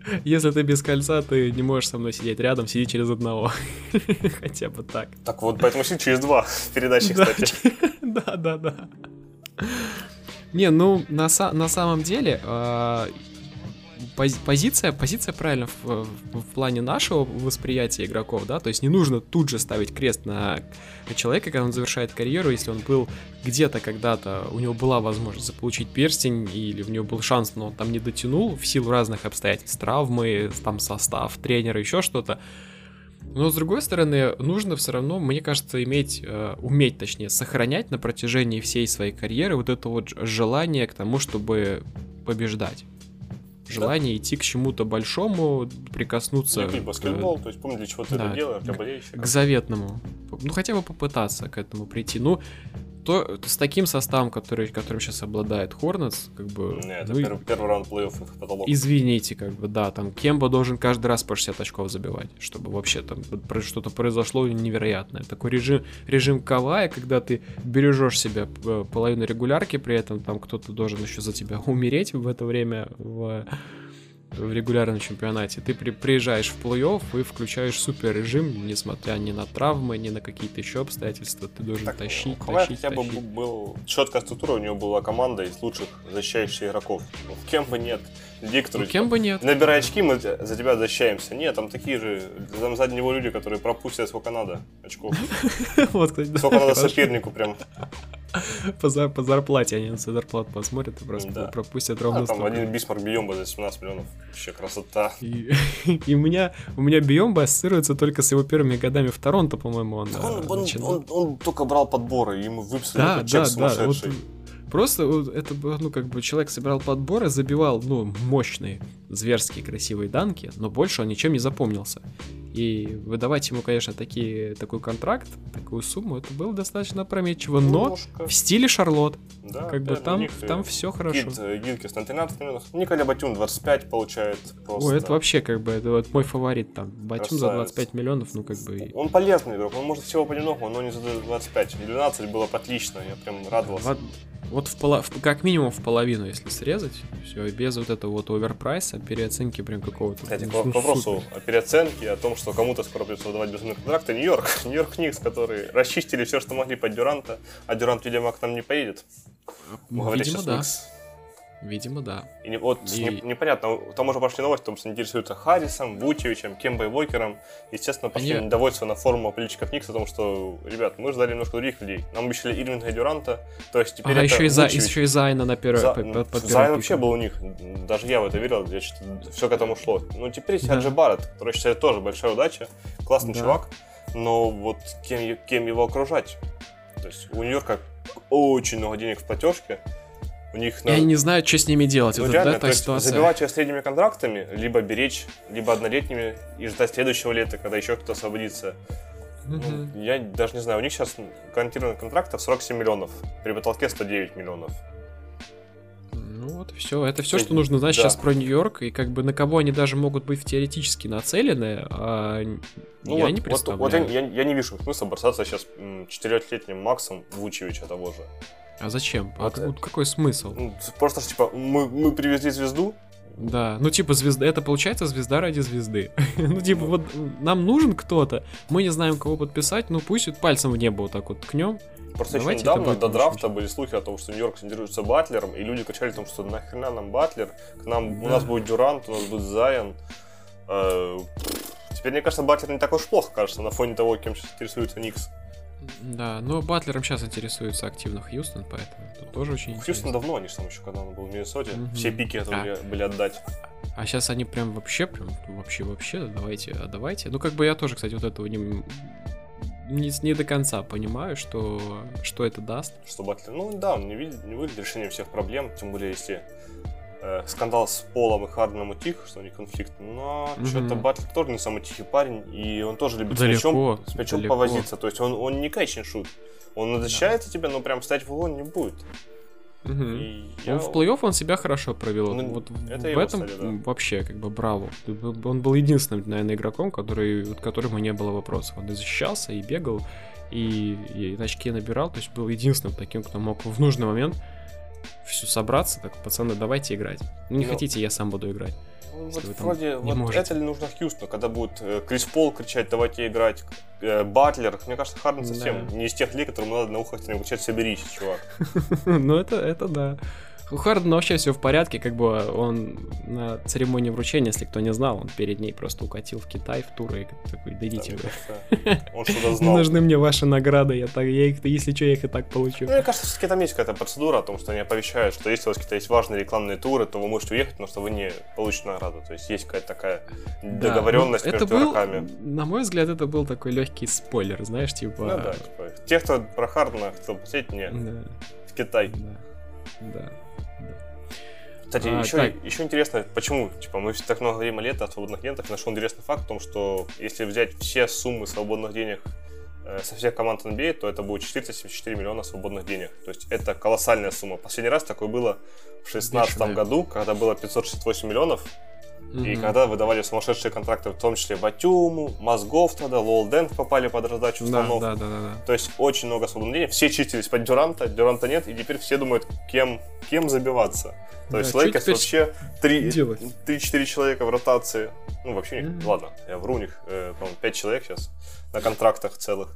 [LAUGHS] Если ты без кольца, ты не можешь со мной сидеть рядом, сиди через одного. [LAUGHS] Хотя бы так. Так вот, поэтому сиди через два в передаче, кстати. [LAUGHS] Да, да, да. Не, ну, на, на самом деле, э, пози позиция, позиция правильно в, в, в плане нашего восприятия игроков, да, то есть не нужно тут же ставить крест на человека, когда он завершает карьеру, если он был где-то когда-то, у него была возможность заполучить перстень, или у него был шанс, но он там не дотянул в силу разных обстоятельств, травмы, там состав, тренера, еще что-то, но с другой стороны, нужно все равно, мне кажется, иметь, э, уметь, точнее, сохранять на протяжении всей своей карьеры вот это вот желание к тому, чтобы побеждать. Желание да. идти к чему-то большому, прикоснуться. Ну, баскетбол, к... то есть помню, для чего ты да, это делаешь, для болельщиков. К заветному. Ну, хотя бы попытаться к этому прийти. Ну, то, с таким составом, который, которым сейчас обладает Хорнетс, как бы... Не, это ну, первый, первый раунд плей-офф потолок. Извините, как бы, да, там Кемба должен каждый раз по 60 очков забивать, чтобы вообще там что-то произошло невероятное. Такой режим, режим Кавая, когда ты бережешь себя э, половину регулярки, при этом там кто-то должен еще за тебя умереть в это время в в регулярном чемпионате. Ты при, приезжаешь в плей-офф и включаешь супер режим, несмотря ни на травмы, ни на какие-то еще обстоятельства. Ты должен так, тащить, ну, тащить, хотя бы был четкая структура, у него была команда из лучших защищающих игроков. Ну, кем бы нет. Диктор. Ну, кем бы нет. Набирай очки, мы за тебя защищаемся. Нет, там такие же, там сзади него люди, которые пропустят сколько надо очков. [LAUGHS] Вот, Сколько надо сопернику прям. [LAUGHS] По, зар, по зарплате они на зарплату посмотрят и просто да. пропустят ровно а, там один Бисмарк Биомба за 17 миллионов. Вообще красота. И, [LAUGHS] и у меня, у меня Биомба ассоциируется только с его первыми годами в Торонто, по-моему, он, он, он, он, он только брал подборы, ему выписали да, чек да, сумасшедший. Да, вот, Просто это было, ну, как бы человек собирал подборы, забивал, ну, мощные, зверские, красивые данки, но больше он ничем не запомнился. И выдавать ему, конечно, такие, такой контракт, такую сумму, это было достаточно опрометчиво, но Немножко. в стиле Шарлот. Да, как бы там, там все хорошо. Гид, э, Гилкис на 13 миллионов, Николя Батюн 25 получает просто. Ой, это вообще как бы, это вот мой фаворит там. Батюн за 25 миллионов, ну как бы... Он полезный игрок, он может всего понемногу, но не за 25. 12 было отлично, я прям радовался. Вот в поло... как минимум в половину, если срезать, все, без вот этого вот оверпрайса, переоценки прям какого-то. Кстати, ну, к вопросу о переоценке, о том, что кому-то скоро придется выдавать безумные контракты, Нью-Йорк, [LAUGHS] Нью-Йорк Никс, которые расчистили все, что могли под Дюранта, а Дюрант, видимо, к нам не поедет. Сейчас да. Никс. Видимо, да. И вот и... Не, непонятно, там уже пошли новости, потому что интересуются Харрисом, Вучевичем, Кембой Вокером. Естественно, пошли Они... недовольство на форуме политиков Никс о том, что, ребят, мы ждали немножко других людей. Нам обещали Ирвинга и Дюранта, то есть теперь это еще, и за, еще и Зайона на первое. За... Под, под Зайон вообще был у них, даже я в это верил, я все к этому шло. Ну, теперь есть да. Ар Джей Барретт, который, считаю, тоже большая удача, классный да. чувак, но вот кем, кем его окружать? То есть у Нью-Йорка очень много денег в платежке, у них... Я не знаю, что с ними делать. Ну, вот реально, да, то ситуация. забивать ее средними контрактами, либо беречь, либо однолетними и ждать следующего лета, когда еще кто-то освободится. Ну, я даже не знаю, у них сейчас гарантированных контрактов 47 миллионов, при потолке 109 миллионов. Ну вот все, это все, что нужно знать да. сейчас про Нью-Йорк, и как бы на кого они даже могут быть теоретически нацелены, а ну я вот, не представляю. Вот, вот я, я, я не вижу смысла бросаться сейчас четырехлетним Максом Вучевича того же. А зачем? А вот, а какой смысл? Ну, просто, типа, мы, мы привезли звезду, да, ну типа звезда, это получается звезда ради звезды. [LAUGHS] ну типа вот нам нужен кто-то, мы не знаем кого подписать, ну пусть вот пальцем в небо вот так вот ткнем. Просто еще недавно до драфта были слухи о том, что Нью-Йорк интересуется Батлером, и люди качали о том, что нахрена нам Батлер, к нам, да. у нас будет Дюрант, у нас будет Зайон. Э, теперь, мне кажется, Батлер не так уж плохо, кажется, на фоне того, кем сейчас интересуется Никс. Да, но Батлером сейчас интересуется активно Хьюстон, поэтому тут тоже очень Хьюстон интересно. давно, они же там еще, когда он был в Миннесоте, угу. все пики это а. были отдать. А сейчас они прям вообще, прям вообще, вообще, давайте, а давайте. Ну, как бы я тоже, кстати, вот этого не, не, не до конца понимаю, что, что это даст. Что Батлер, ну да, он не видит, не выглядит решением всех проблем, тем более, если э, скандал с Полом и Харденом утих, что у них конфликт, но mm-hmm. что-то Батлер тоже не самый тихий парень, и он тоже любит далеко, с мячом, с мячом далеко. повозиться, то есть он, он не кэчен шут. Он защищается да. тебя, но прям стать в угол не будет. Угу. Я... Он в плей-офф он себя хорошо провел. Ну, вот это в этом стали, да. вообще как бы браво. Он был единственным, наверное, игроком, который, вот, которому не было вопросов. Он и защищался, и бегал, и, и очки набирал. То есть был единственным таким, кто мог в нужный момент все собраться, так, пацаны, давайте играть. Ну, не ну, хотите, я сам буду играть. Ну, вот вроде, вот можете. это ли нужно Хьюстону, когда будет э, Крис Пол кричать, давайте играть, э, Батлер, мне кажется, Харден совсем да. не из тех людей, которым надо на ухо кричать, соберись, чувак. [LAUGHS] ну, это, это да. У Хардена вообще все в порядке, как бы он на церемонии вручения, если кто не знал, он перед ней просто укатил в Китай в тур и такой, дадите вы. Он что-то [LAUGHS] знал. Нужны мне ваши награды, я так, я их, если что, я их и так получу. Ну, мне кажется, все-таки там есть какая-то процедура о том, что они оповещают, что если у вас какие-то есть важные рекламные туры, то вы можете уехать, но что вы не получите награду. То есть есть какая-то такая договоренность да, ну, между был, игроками. На мой взгляд, это был такой легкий спойлер, знаешь, типа... Ну да, типа, те, кто про Хардена хотел посмотреть, не, да. в Китай. Да, да. Кстати, а, еще, так. еще интересно, почему, типа, мы так много говорим о лето, о свободных лентах, нашел интересный факт в том, что если взять все суммы свободных денег э, со всех команд NBA, а, то это будет 474 миллиона свободных денег. То есть это колоссальная сумма. Последний раз такое было в 2016 году, когда было 568 миллионов, Mm-hmm. И когда выдавали сумасшедшие контракты, в том числе Батюму, Мозгов тогда, Луол Денг попали под раздачу установок. Да, да, да, да. То есть очень много свободных денег. Все чистились под Дюранта, Дюранта нет, и теперь все думают, кем, кем забиваться. То да, есть Лейкерс вообще 3-4 человека в ротации. Ну, вообще, mm-hmm. ладно, я вру, у них, э, по-моему, 5 человек сейчас на контрактах целых.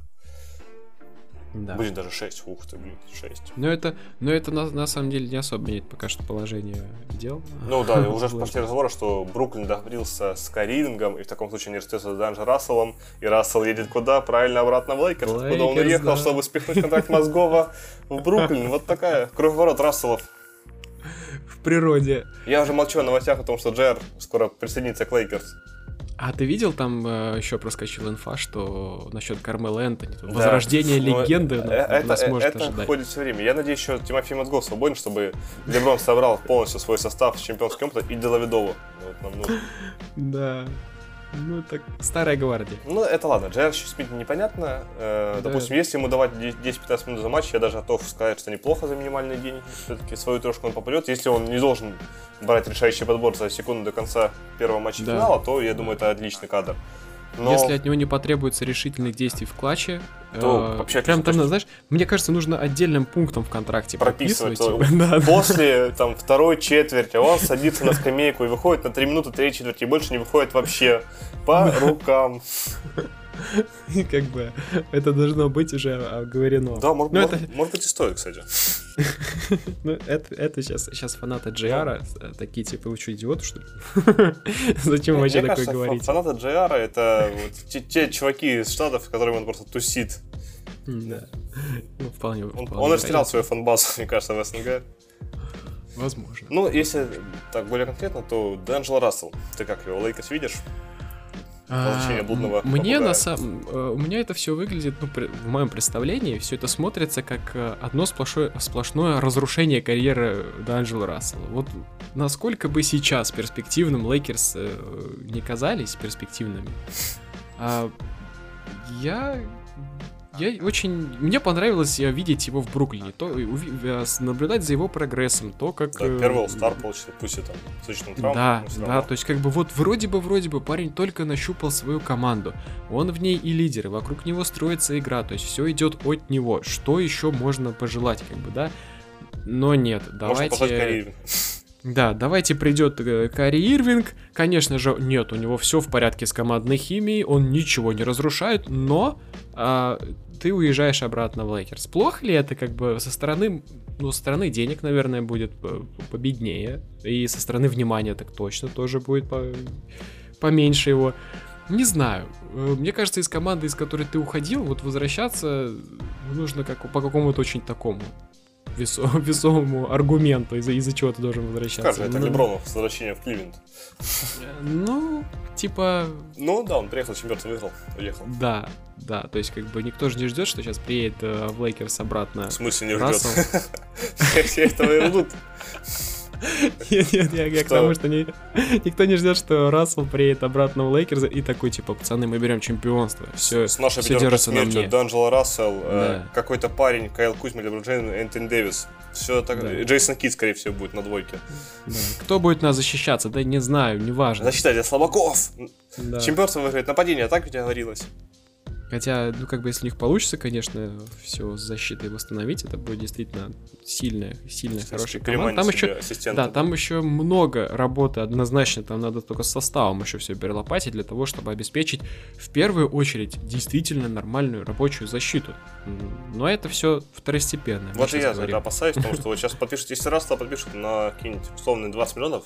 Да. Будет даже 6, ух ты, блин, 6. Но это, но это на, на самом деле не особо меняет пока что положение дел. Ну да, уже пошли разговоры, что Бруклин договорился с Карингом, и в таком случае не расстается с Д'Анджело Расселом, и Рассел едет куда? Правильно, обратно в Лейкерс, Лейкерс куда он уехал, да. чтобы спихнуть контракт Мозгова в Бруклин. Вот такая круговорот Расселов. В природе. Я уже молчу о новостях о том, что JR скоро присоединится к Лейкерс. А ты видел, там э, еще проскочил инфа, что насчет Кармела Энтони, да. возрождение Но легенды ну, это, нас может это ожидать. ходит все время. Я надеюсь, еще Тимофей Мозгов свободен, чтобы Леброн собрал полностью свой состав с чемпионским опытом и Делаведову. Вот Да. Ну, так, старая гвардия. Ну, это ладно. JR Смит непонятно. Э, да. Допустим, если ему давать 10-15 минут за матч, я даже готов сказать, что неплохо за минимальные деньги. Все-таки свою трёшку он попадет. Если он не должен брать решающий подбор за секунду до конца первого матча да. финала, то, я думаю, это отличный кадр. Но... Если от него не потребуется решительных действий в клатче, то э, вообще прям там, знаешь, мне кажется, нужно отдельным пунктом в контракте прописывать. прописывать типа, [LAUGHS] После там второй четверти он садится на скамейку и выходит на 3 минуты 3 четверти и больше не выходит вообще по рукам. Как бы это должно быть уже оговорено. Да, может, может, это... может быть и стоит, кстати. [LAUGHS] ну, это, это сейчас, сейчас фанаты JR э, такие, типа, вы что, идиоты, что ли? [LAUGHS] Зачем вообще такое говорить? Фанаты JR это вот те, те чуваки из Штатов, с которыми он просто тусит. Да. Ну, вполне, он, вполне он растерял свою фанбазу, [LAUGHS] мне кажется, в СНГ. Возможно. Ну, если так более конкретно, то Д'Анджело Рассел. Ты как его, Лейкерс видишь? А, блудного Мне на самом... Э, у меня это все выглядит, ну, в моем представлении, все это смотрится как э, одно сплошное, сплошное разрушение карьеры Д'Анджела Рассела. Вот насколько бы сейчас перспективным Лейкерс э, не казались перспективными, а, я я очень... Мне понравилось видеть его в Бруклине, то, э, наблюдать за его прогрессом, то, как... Да, э, первый star получил, пусть и там с травм. Да, да, то есть как бы вот вроде бы, вроде бы парень только нащупал свою команду, он в ней и лидер, и вокруг него строится игра, то есть все идет от него. Что еще можно пожелать, как бы, да? Но нет, давайте... [LAUGHS] Да, давайте придет э, Кари Ирвинг. Конечно же, нет, у него все в порядке с командной химией, он ничего не разрушает, но а, ты уезжаешь обратно в Лейкерс. Плохо ли это как бы со стороны, ну, со стороны денег, наверное, будет победнее, и со стороны внимания так точно тоже будет по... поменьше его. Не знаю. Э, мне кажется, из команды, из которой ты уходил, вот возвращаться нужно как по какому-то очень такому весо, [LAUGHS] весомому аргументу, из-за из чего ты должен возвращаться. Скажи, это ну, Леброну с возвращением в Кливленд. Ну, типа... Ну да, он приехал, чемпионство выиграл, уехал. Да, да, то есть как бы никто же не ждет, что сейчас приедет э, в Лейкерс обратно. В смысле не ждет? [LAUGHS] Все этого и ждут. Нет, нет, я, я к тому, что не, никто не ждет, что Рассел приедет обратно в Лейкерс и такой, типа, пацаны, мы берем чемпионство. Все, с нашей все держится на мне. Данджело Рассел, э, да. э, какой-то парень, Кайл Кузьма, Леброн Джейн, Энтон Дэвис. Все так. Да. Джейсон Кит, скорее всего, будет на двойке. Да. Кто будет нас защищаться? Да не знаю, неважно. Защита для слабаков. Да. Чемпионство выиграет нападение, так ведь говорилось? Хотя, ну, как бы, если у них получится, конечно, все с защитой восстановить, это будет действительно сильная, сильная, хорошая команда. Там еще, да, там еще много работы однозначно, там надо только с составом еще все перелопатить для того, чтобы обеспечить в первую очередь действительно нормальную рабочую защиту. Но это все второстепенно. Вот и я за это опасаюсь, потому [LAUGHS] что вот сейчас подпишут, если раз, то подпишут на какие-нибудь условные 20 миллионов,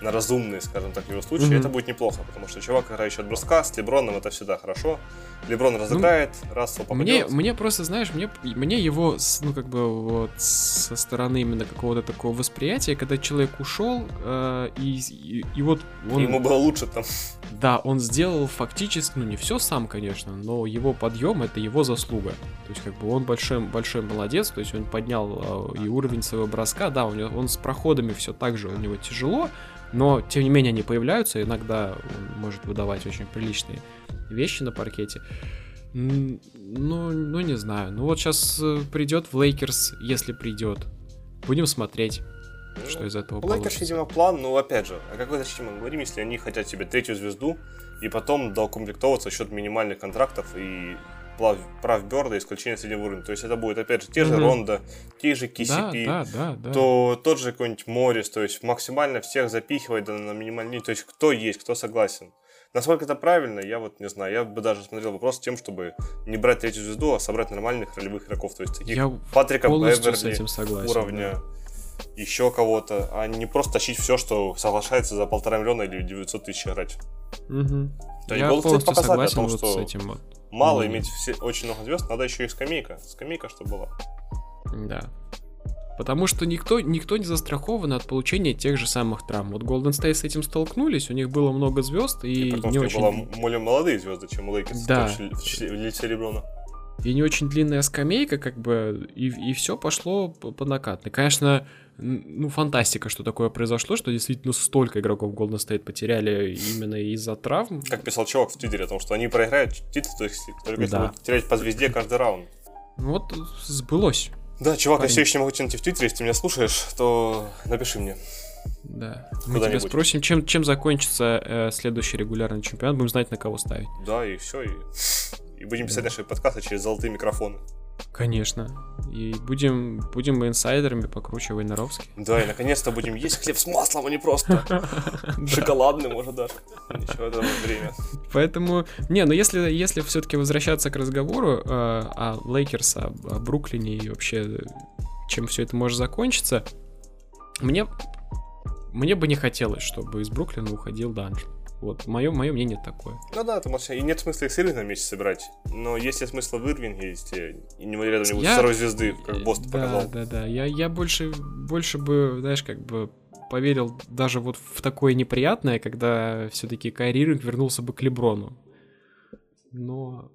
на разумные, скажем так, его случае, mm-hmm. это будет неплохо, потому что чувак, играющий от бруска, с Леброном это всегда хорошо. Леброн разыграет, ну, раз попадет. Мне, мне просто, знаешь, мне, мне его, ну, как бы, вот, со стороны именно какого-то такого восприятия, когда человек ушел, э, и, и, и вот он... Ему было лучше там. Да, он сделал фактически, ну, не все сам, конечно, но его подъем — это его заслуга. То есть, как бы, он большой, большой молодец, то есть, он поднял э, и уровень своего броска, да, у него, он с проходами все так же, у него тяжело, но, тем не менее, они появляются, иногда он может выдавать очень приличные вещи на паркете. Ну, ну, не знаю. Ну вот сейчас э, придет в Лейкерс, если придет. Будем смотреть, ну, что из этого получится. Лейкерс, видимо, план, ну, опять же, о какой защите мы говорим, если они хотят себе третью звезду, и потом доукомплектовываться за счет минимальных контрактов и прав Берда исключение среднего уровня. То есть это будет, опять же, те же. Рондо, те же KCP, да, да, да, то тот же какой-нибудь Моррис, то есть максимально всех запихивать на минимальный, то есть кто есть, кто согласен. Насколько это правильно, я вот не знаю. Я бы даже смотрел вопрос тем, чтобы не брать третью звезду, а собрать нормальных ролевых игроков. То есть таких как Патрика Беверли согласен, уровня, да. еще кого-то, а не просто тащить все, что соглашается за полтора миллиона или 900 тысяч играть. Угу. Да, я полностью согласен том, вот с этим вот мало мм. иметь все, очень много звезд, надо еще и скамейка. Скамейка, чтобы была. Да. Потому что никто, никто не застрахован от получения тех же самых травм. Вот Golden State с этим столкнулись, у них было много звезд и, и не очень... было более молодые звезды, чем у Лейкерс да. в лице Леброна. И не очень длинная скамейка, как бы, и, и все пошло по, по накатной. Конечно, ну, фантастика, что такое произошло, что действительно столько игроков Golden State потеряли именно из-за травм. Как писал чувак в Твиттере, о том, что они проиграют титул, то есть только да. терять по звезде каждый раунд. Вот сбылось. Да, чувак, Парень. я все еще не могу тебя найти в Твиттере, если ты меня слушаешь, то напиши мне. Да. Мы тебя спросим, чем, чем закончится э, следующий регулярный чемпионат, будем знать, на кого ставить. Да, и все, и, и будем писать да. наши подкасты через золотые микрофоны. Конечно. И будем, будем мы инсайдерами покруче Войнаровски. Да, и наконец-то будем есть хлеб с маслом, а не просто [LAUGHS] шоколадный, может, даже. Ничего, это время. Поэтому, не, ну если, если все-таки возвращаться к разговору э, о Лейкерс, о, о Бруклине и вообще чем все это может закончиться, мне, мне бы не хотелось, чтобы из Бруклина уходил Ди'Анджело. Вот, мое, мое мнение такое. Ну да, потому что и нет смысла их с Ирвингом вместе собирать. Но есть ли смысл в Ирвинге, если не рядом я... второй звезды, как Бостон да, показал? Да, да, я, я больше, больше бы, знаешь, как бы поверил даже вот в такое неприятное, когда все-таки Кайри Ирвинг вернулся бы к Леброну. Но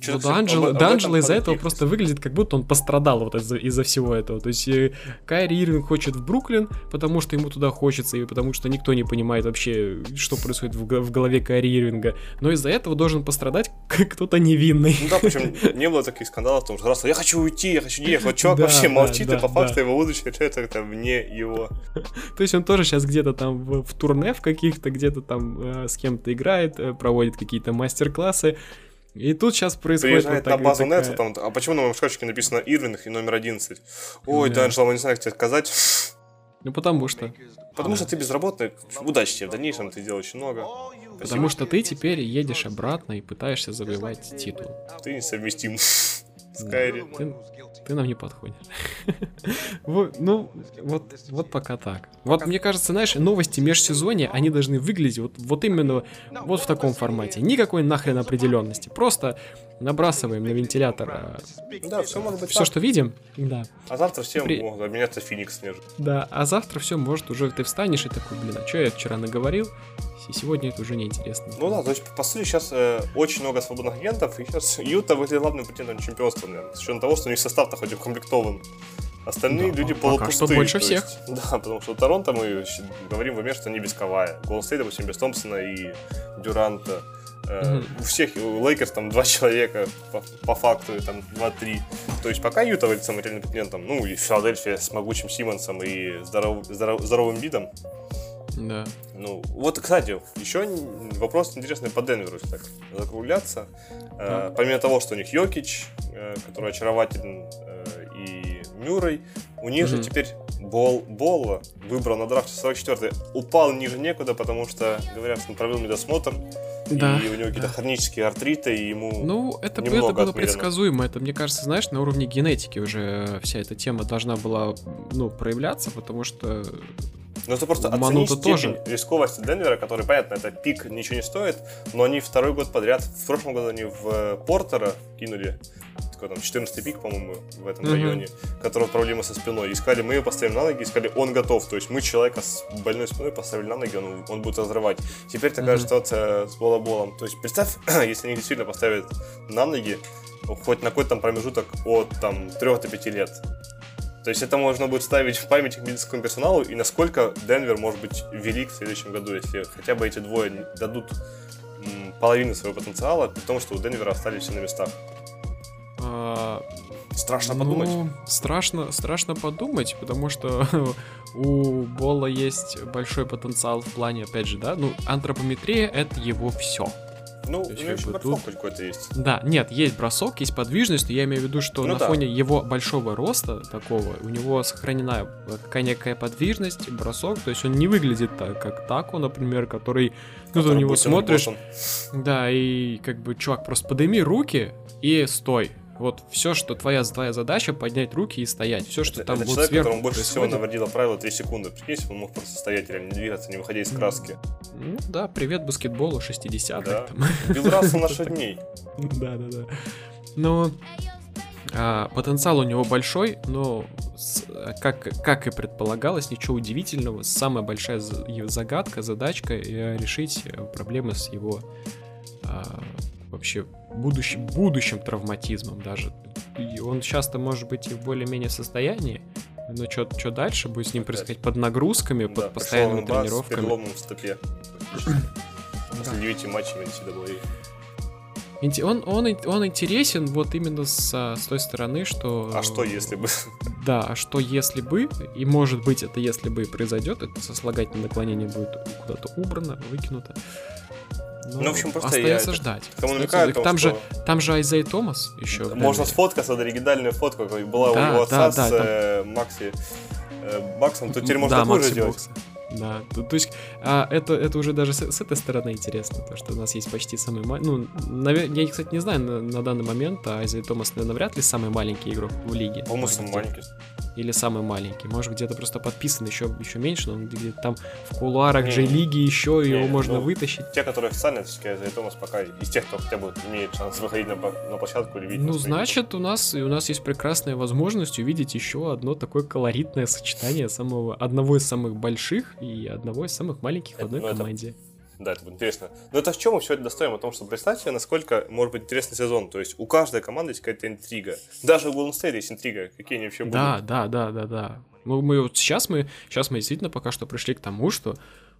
что Данджело, Данджело из-за этого просто выглядит, как будто он пострадал вот из-за, из всего этого. То есть э, Кайри Ирвинг хочет в Бруклин, потому что ему туда хочется, и потому что никто не понимает вообще, что происходит в, в голове Кайри Ирвинга. Но из-за этого должен пострадать [LAUGHS] кто-то невинный. Ну да, причем не было таких скандалов, потому что раз я хочу уйти, я хочу ехать. Вот чувак да, вообще да, молчит, да, и по факту его будущее это как-то вне его. То есть он тоже сейчас где-то там в, в турне в каких-то, где-то там э, с кем-то играет, э, проводит какие-то мастер-классы. И тут сейчас происходит Приезжает вот на базу такая... Нетса, там, а почему на моем шкафчике написано Ирвинг и номер 11? Ой, да. Анджела, не знаю, как тебе сказать. Ну потому что. Потому да. что ты безработный, удачи тебе в дальнейшем, ты делаешь много. Спасибо. Потому что ты теперь едешь обратно и пытаешься завоевать титул. Ты несовместим с Кайри. Ты, ты нам не подходишь. [LAUGHS] ну, вот, вот пока так. Вот мне кажется, знаешь, новости межсезонья, они должны выглядеть вот, вот именно вот в таком формате. Никакой нахрен определенности. Просто набрасываем на вентилятор а, да, все, может быть все что видим. Да. А завтра все При... могут обменяться Феникс снежит. Да, а завтра все может уже ты встанешь и такой, блин, а что я вчера наговорил? И сегодня это уже неинтересно. Ну да, то есть, по сути, сейчас э, очень много свободных агентов, и сейчас Юта выглядит главным претендентом чемпионства, наверное, с учетом того, что у них состав-то хоть укомплектован. Остальные да, люди полупустые. что больше всех. Есть, [LAUGHS] да, потому что у Торонто мы говорим в уме, что они без Кавая. Голден Стейт, допустим, без Томпсона и Дюранта. Uh-huh. У всех, у Лейкерс там два человека по, по факту, там два-три. То есть пока Юта выглядит самым реальным претендентом, ну и Филадельфия с могучим Симмонсом и здоров, здоров, здоровым видом, Да. Ну, вот, кстати, еще вопрос интересный по Денверу, если так закругляться. Да. Э, помимо того, что у них Йокич, э, который очарователен, э, Мюррей, у них mm-hmm. же теперь Бол, Болла выбрал на драфте 44 упал ниже некуда, потому что, говорят, он провел медосмотр, да. и у него какие-то хронические артриты, и ему Ну, это, это было отмерено. предсказуемо. Это, мне кажется, знаешь, на уровне генетики уже вся эта тема должна была, ну, проявляться, потому что ну, это просто оценить степень тоже. рисковости Денвера, который, понятно, это пик ничего не стоит, но они второй год подряд, в прошлом году они в э, Портера кинули, такой там 14 пик, по-моему, в этом mm-hmm. районе, которого проблемы со спиной. Искали, мы его поставим на ноги, искали, он готов. То есть мы человека с больной спиной поставили на ноги, он, он будет разрывать. Теперь такая mm-hmm. ситуация с Болоболом. То есть представь, [CLEARS THROAT] если они действительно поставят на ноги, хоть на какой-то там промежуток от там 3 до 5 лет, то есть это можно будет ставить в память медицинскому персоналу, и насколько Денвер может быть велик в следующем году, если хотя бы эти двое дадут половину своего потенциала, при том, что у Денвера остались все на местах. А, страшно ну, подумать. Страшно, страшно подумать, потому что [LAUGHS] у Бола есть большой потенциал в плане, опять же, да, ну, антропометрия — это его все. Ну, у него еще бросок тут... какой-то есть. Да, нет, есть бросок, есть подвижность, но я имею в виду, что ну, на да. фоне его большого роста такого, у него сохранена какая некая подвижность, бросок, то есть он не выглядит так, как Тако, например, который, ну, ты на него смотришь, да, и как бы, чувак, просто подними руки и стой, вот все, что твоя, твоя задача, поднять руки и стоять. Все, что это, там это будет человек, сверху которому больше происходит. всего наводило правило 3 секунды. Прикинь, он мог просто стоять, реально не двигаться, не выходя из краски. Ну да, привет баскетболу 60-х. Да. [LAUGHS] Билл Рассел наших [LAUGHS] дней. Да, да, да. Но а, потенциал у него большой, но с, как, как и предполагалось, ничего удивительного. Самая большая загадка, задачка э, решить проблемы с его а, вообще будущим, будущим травматизмом даже. И он часто может быть и в более-менее состоянии, но что дальше будет с ним происходить под нагрузками, да, под постоянными тренировками? С переломом в стопе. 9 матчей NCAA. Он, он, он интересен вот именно с, с той стороны, что... А что если бы? Да, а что если бы, и может быть это если бы произойдет, это сослагательное наклонение будет куда-то убрано, выкинуто. Ну, ну, в общем, просто остается я ждать. Кому намекаю, там, что... же, там же Айзей Томас еще. Можно сфоткаться, это оригинальная фотка, как была да, у его отца да, с да, э, Макси э, Баксом, то теперь можно да, такую же делать. Да, то, то есть а, это, это уже даже с, с этой стороны интересно, то что у нас есть почти самый маленький, ну, навер... я, кстати, не знаю на, на данный момент, а Айзей Томас, наверное, вряд ли самый маленький игрок в лиге. По-моему, самый маленький или самый маленький. Может, где-то просто подписан еще, еще меньше, но он где-то там в кулуарах же лиги еще не, его можно ну, вытащить. Те, которые официально, все-таки за Томас пока из тех, кто хотя бы имеет шанс выходить на, на площадку или видеть. Ну, значит, у нас, у нас есть прекрасная возможность увидеть еще одно такое колоритное сочетание самого, одного из самых больших и одного из самых маленьких в одной ну, команде. Да, это будет интересно. Но это в чем мы все это достоим? О том, что представьте себе, насколько может быть интересный сезон. То есть у каждой команды есть какая-то интрига. Даже у Golden State есть интрига. Какие они вообще будут. Да, да, да, да, да. Ну, мы вот сейчас мы, сейчас мы действительно пока что пришли к тому, что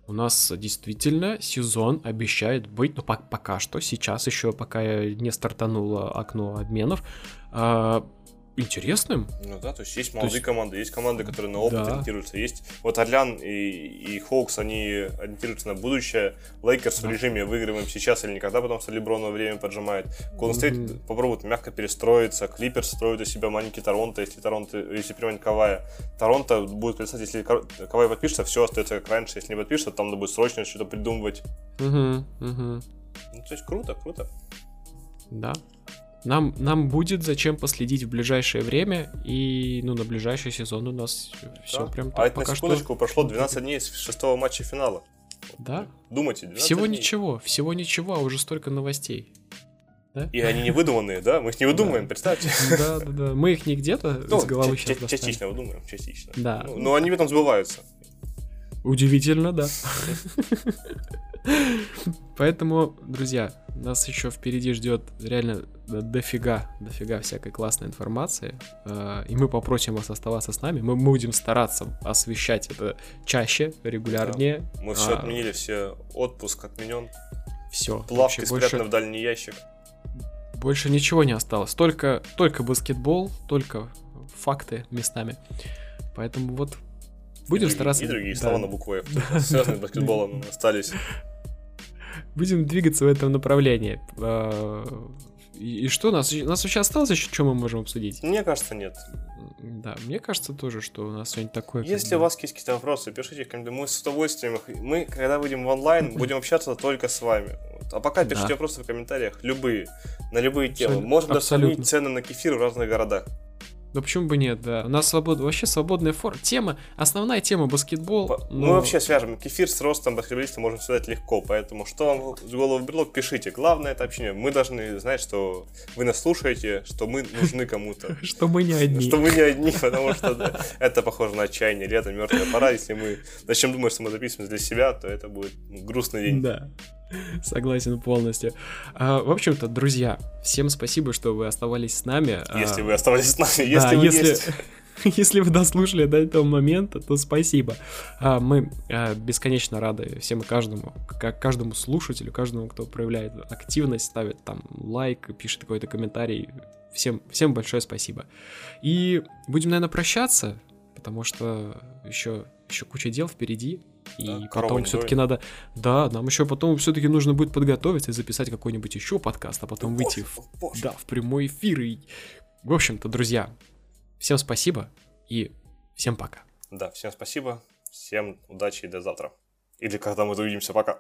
у нас действительно сезон обещает быть, ну, пока что, сейчас еще, пока не стартануло окно обменов, а, интересным. Ну да, то есть есть молодые есть... команды, есть команды, которые на опыт да. ориентируются, есть вот Орлян и, и Хоукс, они ориентируются на будущее, Лейкерс да. в режиме выигрываем сейчас или никогда, потому что Леброна время поджимает, State mm-hmm. попробует мягко перестроиться, Клиперс строит из себя маленький Торонто, если Торонто, если приманить Кавая, Торонто будет писать, если Кавай подпишется, все остается как раньше, если не подпишется, там надо будет срочно что-то придумывать. Угу, угу. Ну, то есть круто, круто. Да, нам, нам будет зачем последить в ближайшее время, и ну, на ближайший сезон у нас все прям так, А это на секундочку, что... прошло 12 дней с шестого матча финала. Да. Думайте, Всего дней. ничего, всего ничего, а уже столько новостей. Да? И они не выдуманные, да? Мы их не выдумываем, представьте. Да, да, да. Мы их не где-то ну, с головы сейчас Частично выдумываем, частично. Да. Ну, но они в этом сбываются. Удивительно, да. [LAUGHS] Поэтому, друзья, нас еще впереди ждет реально дофига, дофига всякой классной информации. Э, и мы попросим вас оставаться с нами. Мы будем стараться освещать это чаще, регулярнее. Да. Мы все а... отменили, все отпуск отменен. Все. Плавки спрятаны больше... в дальний ящик. Больше ничего не осталось. Только, только баскетбол, только факты местами. Поэтому вот Будем и стараться... И другие да. слова на букву F, [LAUGHS] связанные с баскетболом, [LAUGHS] остались. Будем двигаться в этом направлении. А, и, что, у нас, у нас вообще осталось еще, что мы можем обсудить? Мне кажется, нет. Да, мне кажется тоже, что у нас сегодня такое. Если у вас есть какие-то вопросы, пишите в комментариях. Мы с удовольствием Мы, когда выйдем в онлайн, [LAUGHS] будем общаться только с вами. А пока пишите да. вопросы в комментариях, любые, на любые темы. Можно даже сравнить цены на кефир в разных городах. Ну почему бы нет, да. У нас свобод... вообще свободная форма. Тема, основная тема баскетбол. По... Но... Мы вообще свяжем кефир с ростом баскетболиста можем связать легко, поэтому что вам в голову брело, пишите. Главное это общение. Мы должны знать, что вы нас слушаете, что мы нужны кому-то. [LAUGHS] Что мы не одни. Что мы не одни, потому что это похоже на отчаяние. Лето, мертвая пора. Если мы начнем думать, что мы записываем для себя, то это будет грустный день. Да. Согласен полностью. А, в общем-то, друзья, всем спасибо, что вы оставались с нами. А, если а, вы оставались с нами, если да, вы если... есть. [LAUGHS] Если вы дослушали до этого момента, то спасибо. А, мы а, бесконечно рады всем и каждому, как каждому слушателю, каждому, кто проявляет активность, ставит там лайк, пишет какой-то комментарий. Всем, всем большое спасибо. И будем, наверное, прощаться, потому что еще, еще куча дел впереди. И да, потом все-таки надо... Да, нам еще потом все-таки нужно будет подготовиться и записать какой-нибудь еще подкаст, а потом выйти в... Да, в прямой эфир. И... В общем-то, друзья, всем спасибо и всем пока. Да, всем спасибо, всем удачи и до завтра. Или когда мы увидимся, пока.